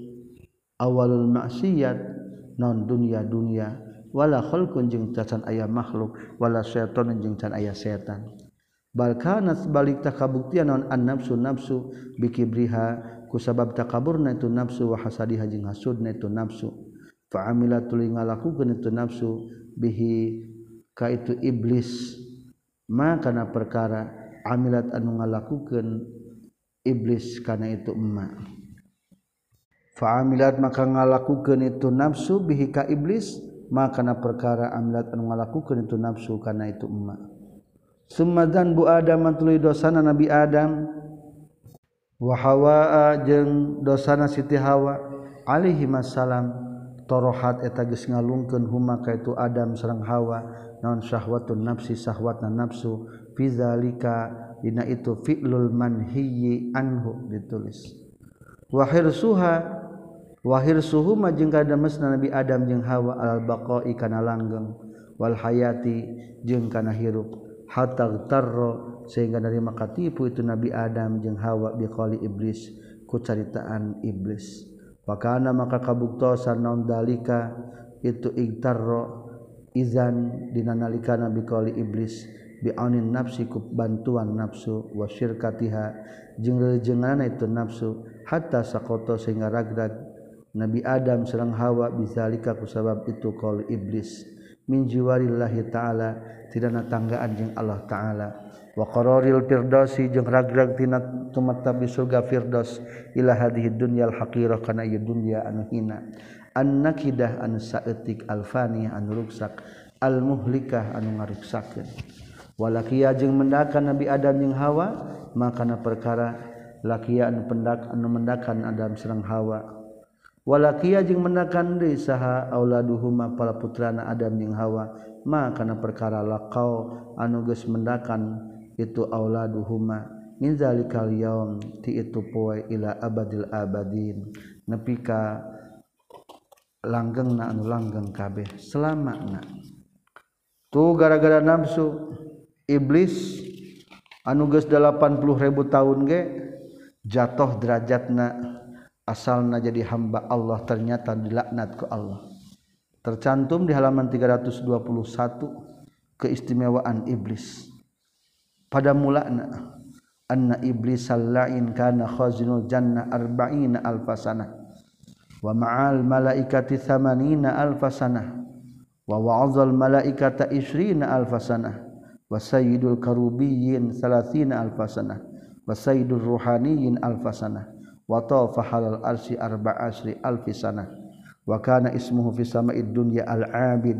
awalul maksiat non dunia dunia. Wala khalqun jeung tasan aya makhluk wala syaiton jeung can aya setan. Bal kana balik takabuktian non an nafsu nafsu bikibriha ku sabab takaburna itu nafsu wa hasadiha jeung hasudna itu nafsu. Fa amila tuluy ngalakukeun itu nafsu bihi ka itu iblis. Makana perkara amilat anu ngalakukeun iblis kana itu emak faamilat maka ngalakukeun itu nafsu bihi ka iblis makana perkara amilat anu ngalakukeun itu nafsu kana itu emak summadan bu adam tuluy dosana nabi adam. Wa hawa jeung dosana siti hawa alaihi masalam torohat eta geus ngalungkeun huma ka itu Adam sareng Hawa naon syahwatun nafsi syahwatna nafsu fi zalika dina itu fi'lul manhiyi anhu ditulis. Wahir suha wahir suhu majeng kada mesna Nabi Adam jeung Hawa al baqa'i kana langgeng wal hayati jeung kana hirup. Hatta tarro sehingga dari makatipu itu Nabi Adam jeung Hawa biqali iblis ku caritaan iblis. Pakana maka kabuktosan naon dalika itu igtarro izan dinanalikana biqauli iblis bi'aunin nafsi ku bantuan nafsu wa syirkatiha jeung rejengan itu nafsu hatta sakoto sehingga ragrag Nabi Adam serang Hawa bizalika ku sabab itu qaul iblis. Min jiwarillahi ta'ala tidana tanggaan jeung Allah ta'ala. Wa qararil firdausi jeung ragrag tina tumatta bi surga firdaus ila hadhihi dunyal haqirah kana ieu dunya anu hina. Annakidah anu saeutik alfani anu ruksak almuhlikah anu ngaruksakeun walakia jeung mendakan Nabi Adam jeung Hawa makana perkara lakia anu pendak anu mendakan Adam sareng Hawa. Walakia jeung mendakan deui saha auladuhuma para putrana Adam jeung Hawa makana perkara laqau anu geus mendakan itu auladuhuma. Min zalikal yaum ti itu poe ila abadil abadin. Nepi ka langgeng na anu langgeng kabeh selama na. Tuh gara-gara nafsu iblis anuges 80.000 tahun ge jatuh derajat na asal na jadi hamba Allah ternyata dilaknat ke Allah. Tercantum di halaman 321 keistimewaan iblis pada mulana anna iblis lain kana khazinul jannah arba'ina alfasana wa ma'al malaikati thamanina alfasana wa wa'adzal malaikata isrina alfasana wa sayyidul karubiyyin thalathina alfasana wa sayyidul ruhaniyyin alfasana wa tawafa halal arsi arba'a asri alfisana wa kana ismuhu fi sama'id dunya al-abid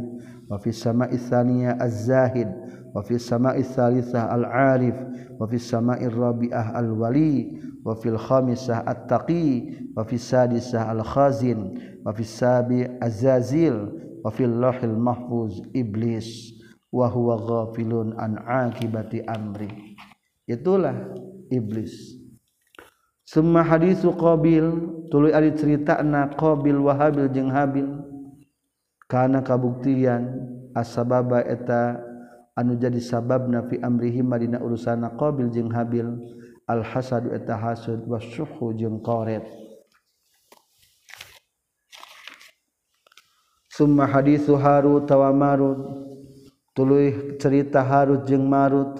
wa fi sama'is thaniyah az-zahid wafi sama isalisah al-arif wafi sama irrabiah al-wali wafil khamisah at-taqi wafi sadisah al-khazin wafi sabi azazil wafil lahil mahfuz iblis wa huwa ghafilun an akibati amri. Itulah iblis. Semua hadisu qabil tuluy ari caritana qabil wa habil jeung habil. Kana kabuktian asbaba eta anu jadi sabab nafi amrihi madina urusana qabil jeung habil. Al hasad eta hasud wasyuhu jeung qaret. Summa hadithu harut wa marut. Tuluy cerita harut jeung marut.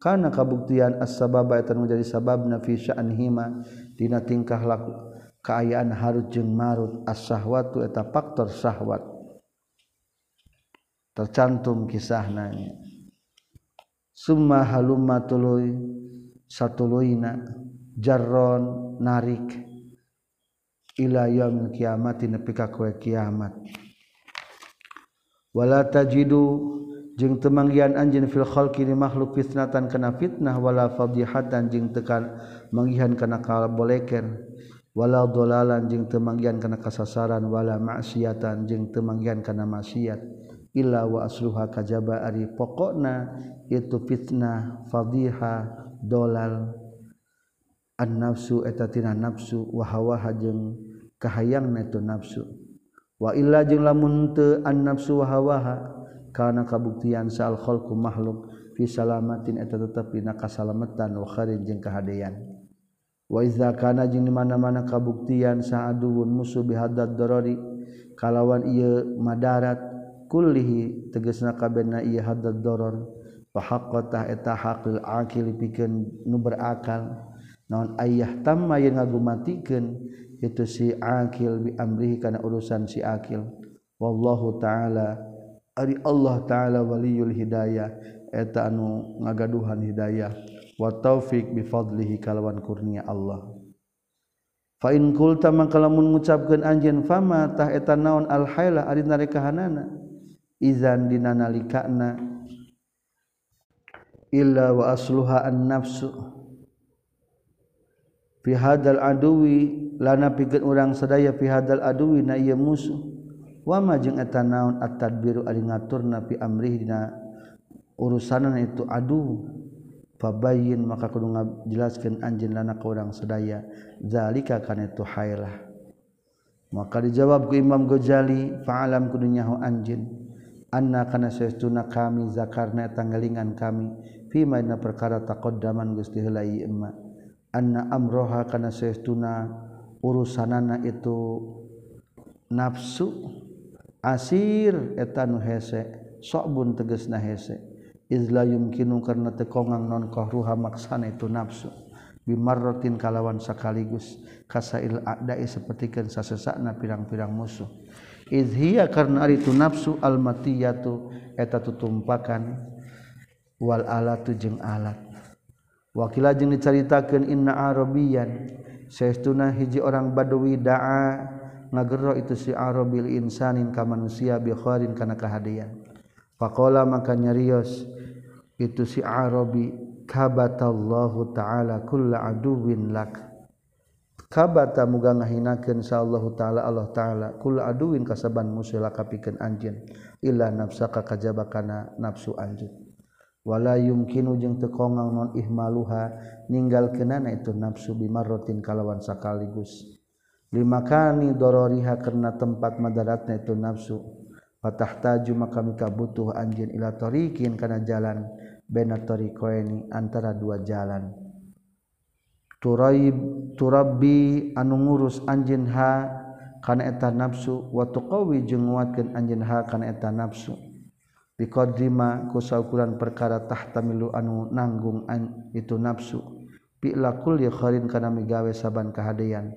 Kana kabuktian as-sababa eta anu jadi sabab nafi sya'nihima. Dina tingkah laku kaayaan harut jeung marut. As-sahwatu eta faktor syahwat tercantum kisah nanya summa halumma tuluy satuluina jarron narik ila yaumil kiamati nepi ka koe kiamat. Wala tajidu jeung temanggian anjeun fil khalqi ni makhluk fitnatan kana fitnah wala fadihatan jeung tekan manggihan kana kaboleker wala dolalan jeung temanggian kana kasasaran wala maksiatan jeung temanggian kana maksiat illa wa asluha kajaba ari pokokna itu fitnah fadhiha dolal an nafsu eta tina nafsu wa hawa jeung kahayangna itu nafsu. Wa illa jeung lamun teu an nafsu wa hawa kana kabuktian sal khalqu makhluk fi salamatin eta tetep dina kasalametan wa khairin jeung kahadean. Wa iza kana jeung di mana-mana kabuktian saaduun musuh bihadad darari kalawan ieu madarat kullihi tegesna kabehna ieu hadad darar fa fahaqatah eta haqil aqil pikeun nu berakal. Naon ayah tamma yang ngagumatikeun itu si aqil bi amrihi kana urusan si aqil wallahu taala ari Allah taala waliyul hidayah eta anu ngagaduhan hidayah. Wa taufik bi fadlihi kalawan kurnia Allah. Fain kulta mangka lamun ngucapkeun anjeun fama tah eta naon al haila ari narekahanana izan dina nalikana illa wa asluha an nafsu. Fi hadal aduwi lana pikeun urang sadaya fi hadal aduwi na ieu musuh. Wa ma jeung eta naon at-tadbiru ari ngaturna fi amrihi dina urusanna itu adu. Fabayyin maka kudu ngajelaskeun anjeun lana ka urang sadaya. Zalika kana itu hailah maka dijawab ku Imam Ghazali fa'alam kudu nyaho anjeun anak karena seuna kami zakarna tanggalingan kami fima na perkara takodaman gusti helai emma. Anna amroha karena seuna urusanana itu nafsu asir etanu hese sokbun teges na hese izla yumkinu karena tekongang non kohruha maksana itu nafsu. Bimarrotin kalawan sekaligus kasail adai sepertikan sasesakna pirang-pirang musuh. izhiya karena ari tu nafsu almatiyatu eta tutumpakan wal alatu jeung alat. Wakila jeung dicaritakeun inna arabiyan. Saestuna hiji orang badawi daa ngagero itu si arabil insanin ka manusia bi kharin kana kahadian. Faqala maka nyarios itu si arabi kabatallahu ta'ala kullu aduwin lak. kabata muga ngahinakeun sallallahu taala Allah taala kul aduin kasaban musila kapikeun anjeun illa nafsaka kajaba kana nafsu anjeun. Wala yumkinu jeung teu kongang non ihmaluha ninggalkeunana itu nafsu bimarrotin kalawan sakaligus. Lima kani dororiha karena tempat madaratna itu nafsu. Patah taju maka mika butuh anjeun ila tariqin kana jalan bena tariqaini antara dua jalan. turaib turabi anu ngurus anjin ha kana eta nafsu wa tuqawi jeung nguatkeun anjeun ha kana eta nafsu. Biqadrima ku saukuran perkara tahtamilu anu nanggung an, itu nafsu. Pi'la kulli kharin kana migawe saban kahadean.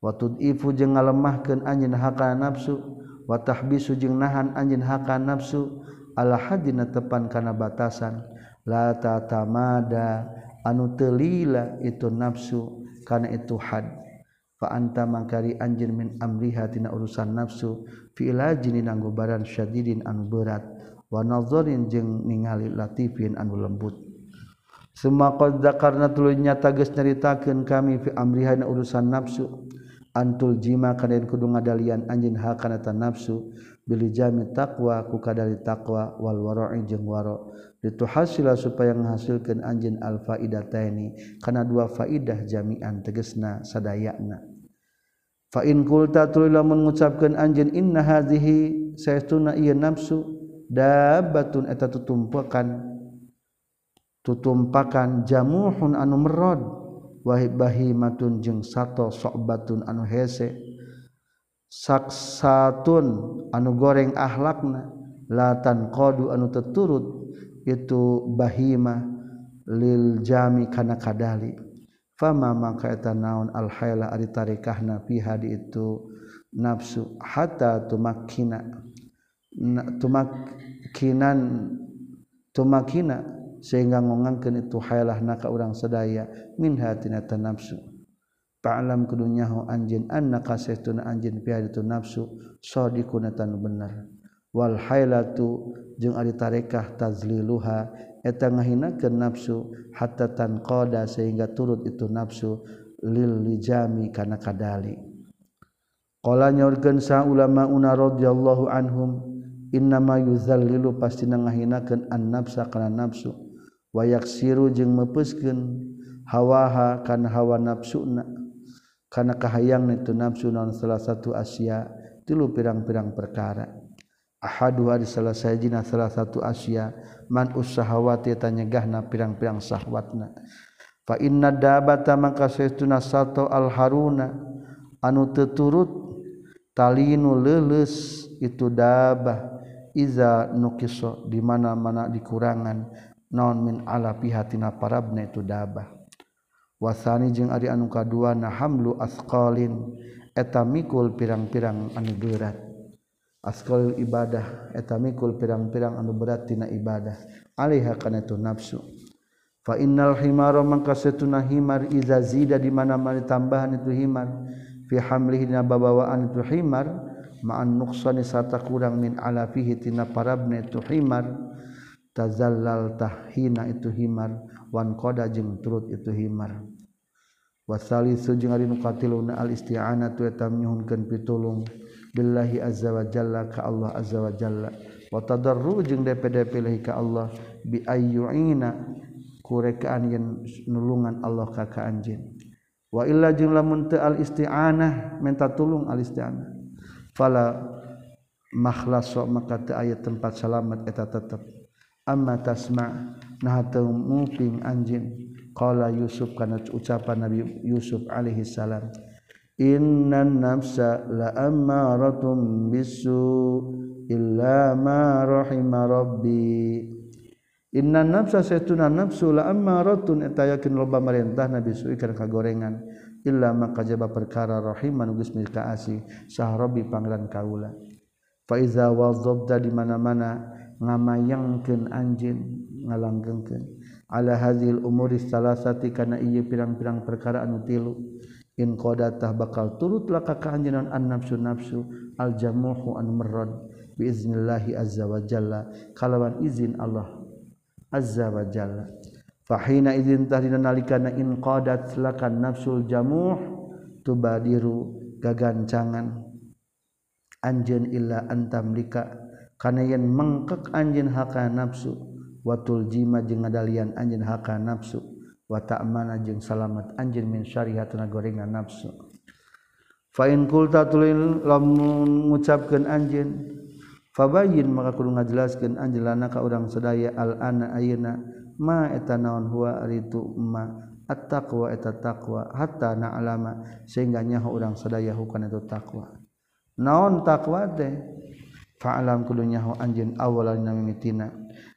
Wa tud'ifu jeung ngalemahkeun anjeun ha kana nafsu wa tahbisu jeung nahan anjeun ha kana nafsu ala hadina tepan kana batasan. La tatamada anu telila itu nafsu karena itu had. Fa anta mangkari anjin min amriha tina urusan nafsu. Fi jini nanggobaran syadidin anu berat. Wa nazorin jeung ningali latifin anu lembut. Semua qad zakarna tuluy nyata geus nyaritakeun kami fi amriha tina urusan nafsu. Antul jima kana kudu ngadalian anjeun ha kana nafsu. Bil jami taqwa ku kadali taqwa wal wara'i jeung wara' itu hasila supaya menghasilkan anjin alfaidataini karena dua faidah jami'an tegesna sadayana fa in qulta tulila mengucapkan anjin inna hadhihi saytuna iya nafsu dabatun eta tutumpakan tutumpakan jamuhun anu merod. Wahib bahimatun jeung sato sobatun anu hese saksatun anu goreng ahlakna latan kodu anu teturut itu bahima lil jami kana kadali. Fama maka eta naon al haila ari tarikahna piha di itu nafsu hatta tumakkina tumakkinan tumakina sehingga ngongangkeun itu hailah naka urang sadaya min hatina nafsu. ta'lam kedunyahu anjin annaka saytuna anjin piadatu nafsu sadiquna tan bener wal hailatu jeung ari tarekah tazliluha eta ngahinakeun nafsu hatta tan qada sehingga turut itu nafsu lil lijami kana kadali. Qala nyorkeun sa ulama una radhiyallahu anhum innama yuzallilu pastina ngahinakeun an nafsa kana nafsu wayaksiru jeung mepeuskeun hawaha kana hawa nafsuna. karena kahayang itu nafsu non salah satu Asia. Tilu pirang-pirang perkara. Ahadu hari salah sayajina salah satu Asia. Man usahawati tanyegahna pirang-pirang sahwatna fa inna dabata maka saytuna sato al haruna anu teturut talinu leuleus itu dabah iza nukiso di mana-mana dikurangan. Non min ala pihatina parabna itu dabah wasani jeung ari anu kadua na hamlu asqalin eta mikul pirang-pirang anu berat asqalul ibadah eta mikul pirang-pirang anu berat tina ibadah. Alaiha kana tu nafsu. Fa innal himara mangka satuna himar iza zida di mana-mana tambahan itu himar. Fi hamlihi dina babawaan itu himar ma'an nuqsani sarta kurang min alafihi tina parabne itu himar. Tazallal tahina itu himar. wan koda jeung turut itu himar. Wasali sujung ari nu katiluna al isti'anatu eta nyuhunkeun pitulung billahi azza wa jalla ka Allah azza wa jalla. Wa tadarru jeung dpd pilih ka Allah bi ayyuina kurekaan yen nulungan Allah ka ka anjeun wa illa jeung lamun teu al isti'anah minta tulung al isti'anah. Fala makhlas maka teu aya tempat selamat eta tetep. Amma tasma nah muping anjing. Qala Yusuf kana ucapan Nabi Yusuf alaihi salam. Innan nafsa la ammaratum bisu illa ma rahima rabbi. Innan nafsa saytuna nafsu la ammaratun. Eta yakin loba marintah Nabi Yusuf kana kagorengan. Illa ma kajaba perkara rahiman geus milka asih. Sah rabbi pangeran kaula. Fa iza wadzabta di mana-mana ngamayangkeun anjeun ngalanggengkeun ala hadhil umuri salasati kana ieu pirang-pirang perkara anu tilu. In qadatah bakal turut laka ka anjeunna an nafsu nafsu al jamuhu an marrad bi iznillahi azza wa jalla. Kalawan izin Allah azza wa jalla. Fahina izin tahdina nalikana in qadat lakan nafsul jamuh tubadiru gagancangan. Anjeun illa antamlika kana yen mengkek anjeun haka nafsu watul jima jeung ngadalian anjeun haka nafsu wa ta'mana jeung salamet anjeun min syariha tuna gorengan nafsu. Fa in qulta tulil lamun ngucapkeun anjeun fabayin maka kudu ngajelaskeun anjeun lana ka urang sadaya al ana ayeuna ma eta naon huwa aritu ma at-taqwa eta taqwa hatta na'lama sehingga nyaho urang sadaya hukana itu taqwa. Naon taqwa teh? Fa'lam kudu nyaho anjeun awalan mimitina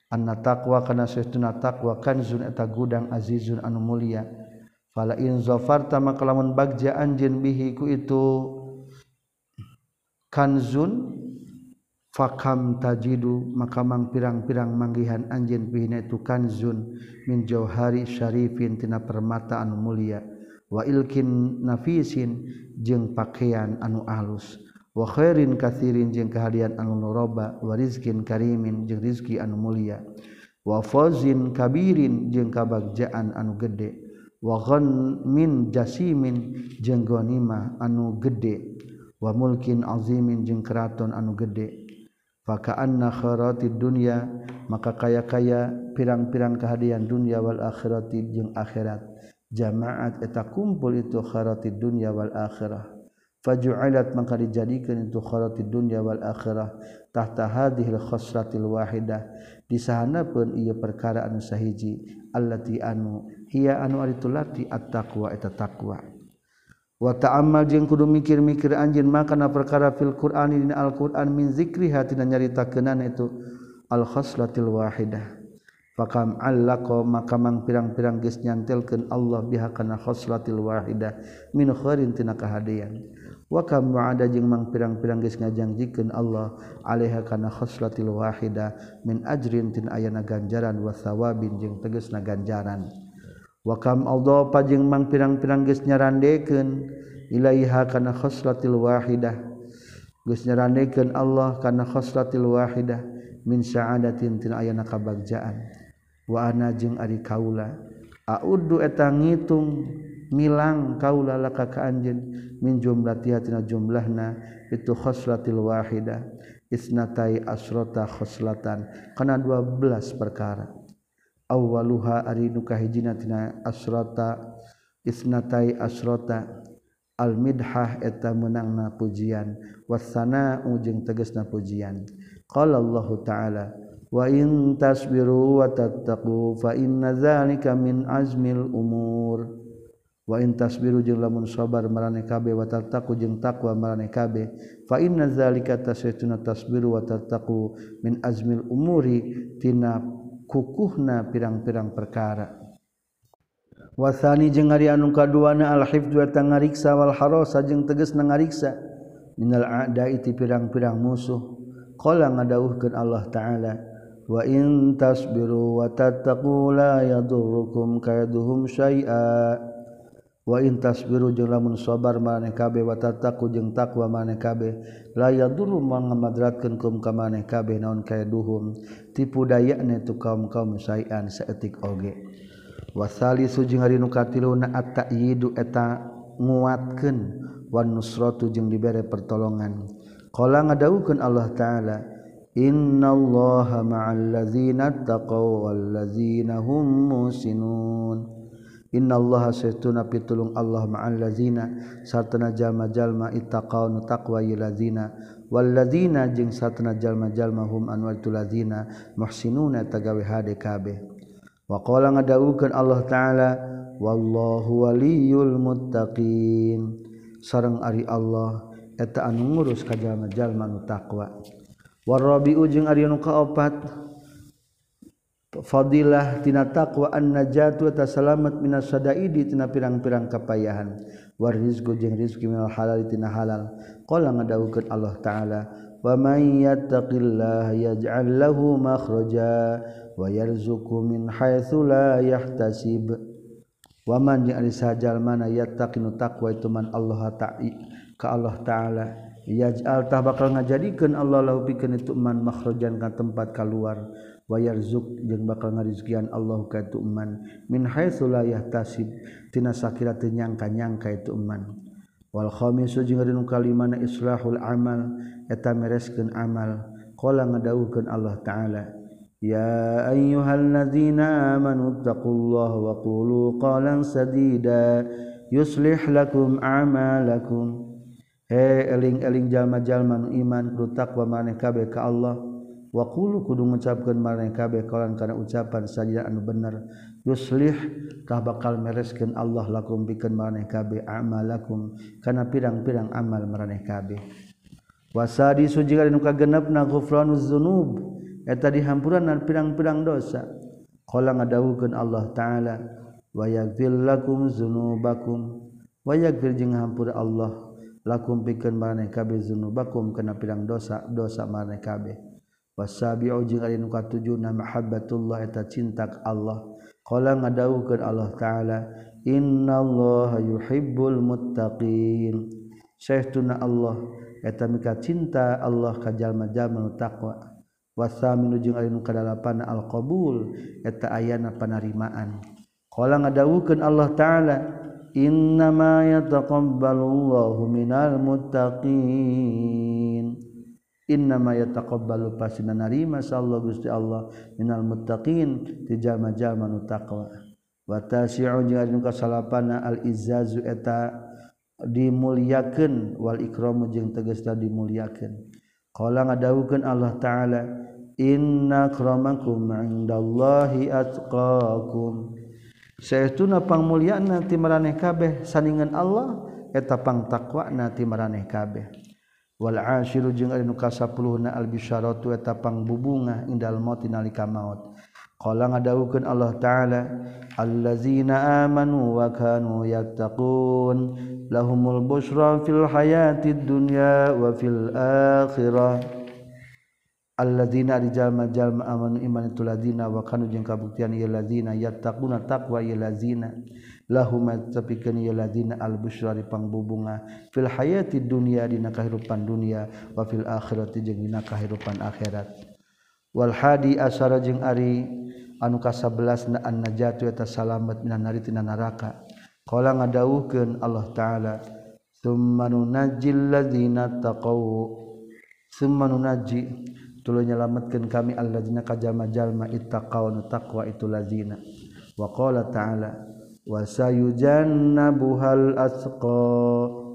anna taqwa kana saestuna taqwa kanzun eta gudang azizun anu mulia. Fala in zafarta maka lamun bagja anjeun bihi ku itu. Kanzun fakam tajidu maka mang pirang-pirang manggihan anjeun bihina itu kanzun min jauhari syarifin tina permata anu mulia. Wa ilkin nafisin jeung pakaian anu alus. wa khairin katsirin jeung kahadian anu kehadian wa warizkin karimin jeung rizki anu mulia. Wa wafozin kabirin jeung kabagjaan anu gede. Wa min jasimin jeung ghanimah anu gede. Wa mulkin azimin jeung keraton anu gede. Fakaan nakhroti dunia maka kaya-kaya pirang-pirang kehadian dunia wal akhirati jeung akhirat. Jamaat eta kumpul itu kharati dunia wal akhirah. faju'ilat maka dijadikeun itu kharatid dunya wal akhirah tahta hadhil khosratil wahidah. Di sahanapeun ieu perkara anu sahiji allati anu hiya anu ari tulati at taqwa eta taqwa. Wa ta'ammal jeung kudu mikir-mikir anjeun makana perkara fil qur'ani dina al qur'an min zikriha tina nyaritakeunana itu al khoslatil wahidah. Fakam allaqa maka mang pirang-pirang geus nyantelkeun Allah biha kana khoslatil wahidah min khairin tina kahadean wa kamu ada jeung mang pirang-pirang geus ngajangjikeun Allah alaiha kana khoslatil wahida min ajrin tin ayana ganjaran wa thawabin jeung tegasna ganjaran. Wa kam adhafa jeung mang pirang-pirang geus nyarandekeun ilaiha kana khoslatil wahidah geus nyarandekeun Allah kana khoslatil wahidah min sa'adatin tin ayana kabagjaan. Wa ana jeung ari kaula. A'uddu eta ngitung milang kaula laka ka anjeun min jumlatihatina jumlahna itu khoslatil wahida isnatai asrota khoslatan kana 12 perkara. Awwaluha ari nu kahijina tina asrota isnatai asrota al midhah eta meunangna pujian wasana'u jeung tegasna pujian. Qala Allah ta'ala wa in tasbiru wa tattaqu fa inna dzalika min azmil umur. Tasbiru jeung lamun sabar mareh kabeh wa tattaqu jeung takwa mareh kabeh fa inna zalika tasaytuna tasbiru wa tattaqu min azmil umuri tina kukuhna pirang-pirang perkara. Wasani jeung ari anu kaduana al hifdzu eta ngariksa wal harasa jeung tegasna ngariksa minal a'da'i ti pirang-pirang musuh. Qala ngadawuhkeun Allah taala wa in tasbiru wa tattaqu la yadurrukum kaiduhum syai'a intas biru jeung lamun sobar maneh kabeh watataku jeung takwa maneh kabeh. Layak dulu mangamadratkeun kum ka maneh kabeh naon kae duhum tipu dayane tu kaum-kaum saean saeutik oge. Wasali sujing hari nu katiluna at-ta'yidu eta nguatkeun. Wan nusratu jeung dibere pertolongan. Qala ngadawukeun Allah taala innallaha ma'al ladzina taqaw wal ladzina hum musinun Innallaha setuna pitulung Allah ma'al lazina sartana jalma-jalma ittaqaw nu taqwa lazina. Wal lazina jeung sartana jalma-jalma hum anu itu lazina muhsinuna tagawe hade kabeh. Wa qala ngadawukeun Allah taala wallahu waliyul muttaqin. Sareng ari Allah eta anu ngurus ka jalma-jalma nu taqwa. Warabi'u jeung ari nu kaopat fadilah tina taqwa anna tasalamat ta salamat minas sadaidi tina pirang-pirang kapayahan. War rizqu jeung rizqi minal halal tina halal. Qala ngadawukeun Allah taala wa may yattaqillaha yaj'al lahu makhraja wa yarzuqhu min haitsu la yahtasib. Wa man jeung sajal mana yattaqinu taqwa itu man Allah ta'i ka Allah taala. Yaj'al tah bakal ngajadikeun Allah lahu pikeun itu man makhrajan ka tempat kaluar wayar zuk jeung bakal ngarizkian Allah ka itu iman min haitsu la yahtasib tina sakira teu nyangka-nyangka itu iman wal khamisu jeung anu kalimana islahul amal eta mereskeun amal. Qala ngadawuhkeun Allah taala ya ayyuhalladzina amanu taqullaha wa qulu qalan sadida yuslih lakum a'malakum. He eling-eling jalma-jalma iman ku taqwa maneh kabeh ka Allah wakulu kudu mengucapkan marekabe kalan karena ucapan saja anu bener. Yuslihkah bakal meresken Allah lakum bikin manehkabeh amal lakum karena pirang-pirang amal meraneh kabeh. Wasadi suji nuka genep nagufranzunub eta dihampuran dan pirang-pirang dosa. Kalau ngadawukeun Allah taala wa yaghfir lakum dzunubakum wa yaghfir jeung hampura Allah lakum pikeun maneh kabeh dzunubakum kana pirang dosa dosa maneh kabeh. wasabiuka tujuh mahabbatullah eta cintak Allah. Qala ngadawuhkeun Allah taala innallaha yuhibbul muttaqin. Saytuna Allah eta mika cinta Allah ka jalma-jalma taqwa. Wasaminu jeung anu kadalapan alqabul eta ayana panarimaan. Qala ngadawuhkeun Allah taala innama yataqabbalullahu minal muttaqin. innama yataqabbalu pasina narima sallallahu gusti Allah minal muttaqin ti jalma-jalma nu taqwa. Wa tasi'u jeung kasalapana al izzazu eta dimuliakeun wal ikramu jeung tegasna dimuliakeun qala ngadawukeun Allah taala inna akramakum indallahi atqakum. Saestuna pangmulyana ti maraneh kabeh saningan Allah eta pang takwa na ti maraneh kabeh. Walashiru jeung anu kasapuluhna al-bisyaratu eta pangbubunga indal maut nalika maut. Qala ngadawukeun Allah Ta'ala allazina amanu wa kanu yattaqun lahumul busra fil hayatid dunya wa fil akhirah allazina rijalma jalma amanu iman itu ladina wa kanu jeung kabuktian ieu ladina yattaquna taqwa ieu ladina lahumat tepikeun ieu ladina al-busari pangbubunga. Fil hayati dunia dina kahirupan dunia wafil akhirat akhirati dina kahirupan akhirat. Wal hadi asara jeung ari anu ka-11 na najatu eta salamet minan nari tina neraka qala ngadawuhkeun Allah taala summa najil ladzina taqaw. Summa nunajji tuluy nyelametkeun kami alladzina kajama jalma ittaqaw taqwa itu ladzina wa qala ta'ala wasayujanna buhal asqa.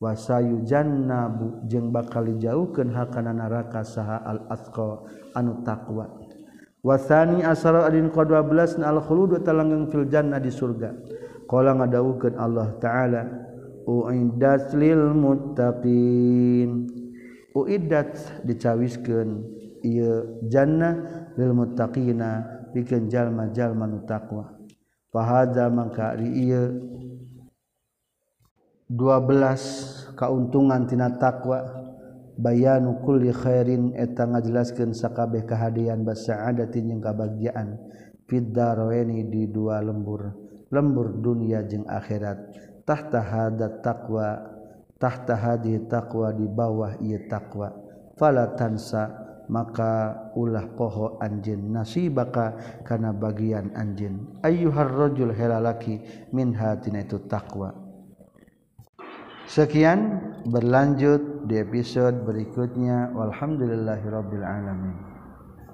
Wasayujanna bu jeung bakal dijauhkeun hakana neraka saha al asqa anu taqwa. Wasani asara adin qa 12 al khulud talanggeng fil jannah di surga. Qala ngadawuhkeun Allah taala uiddat lil muttaqin. Uiddat dicawiskeun ieu jannah lil muttaqina pikeun jalma-jalma nu taqwa. pahaza mangka ari ieu. 12 kauntungan tina takwa. Bayanu kulli khairin eta ngajelaskeun sakabeh kahadian basa'adatin jeung kabahagiaan fid darwaini di dua lembur. Lembur dunia jeung akhirat. Tahta hada taqwa tahta hadi taqwa di bawah ieu takwa fala tansa maka ulah poho anjin nasibaka kana karena bagian anjin. Ayyuharrojul helalaki min hatina itu takwa sekian berlanjut di episode berikutnya. Walhamdulillahirabbil alamin.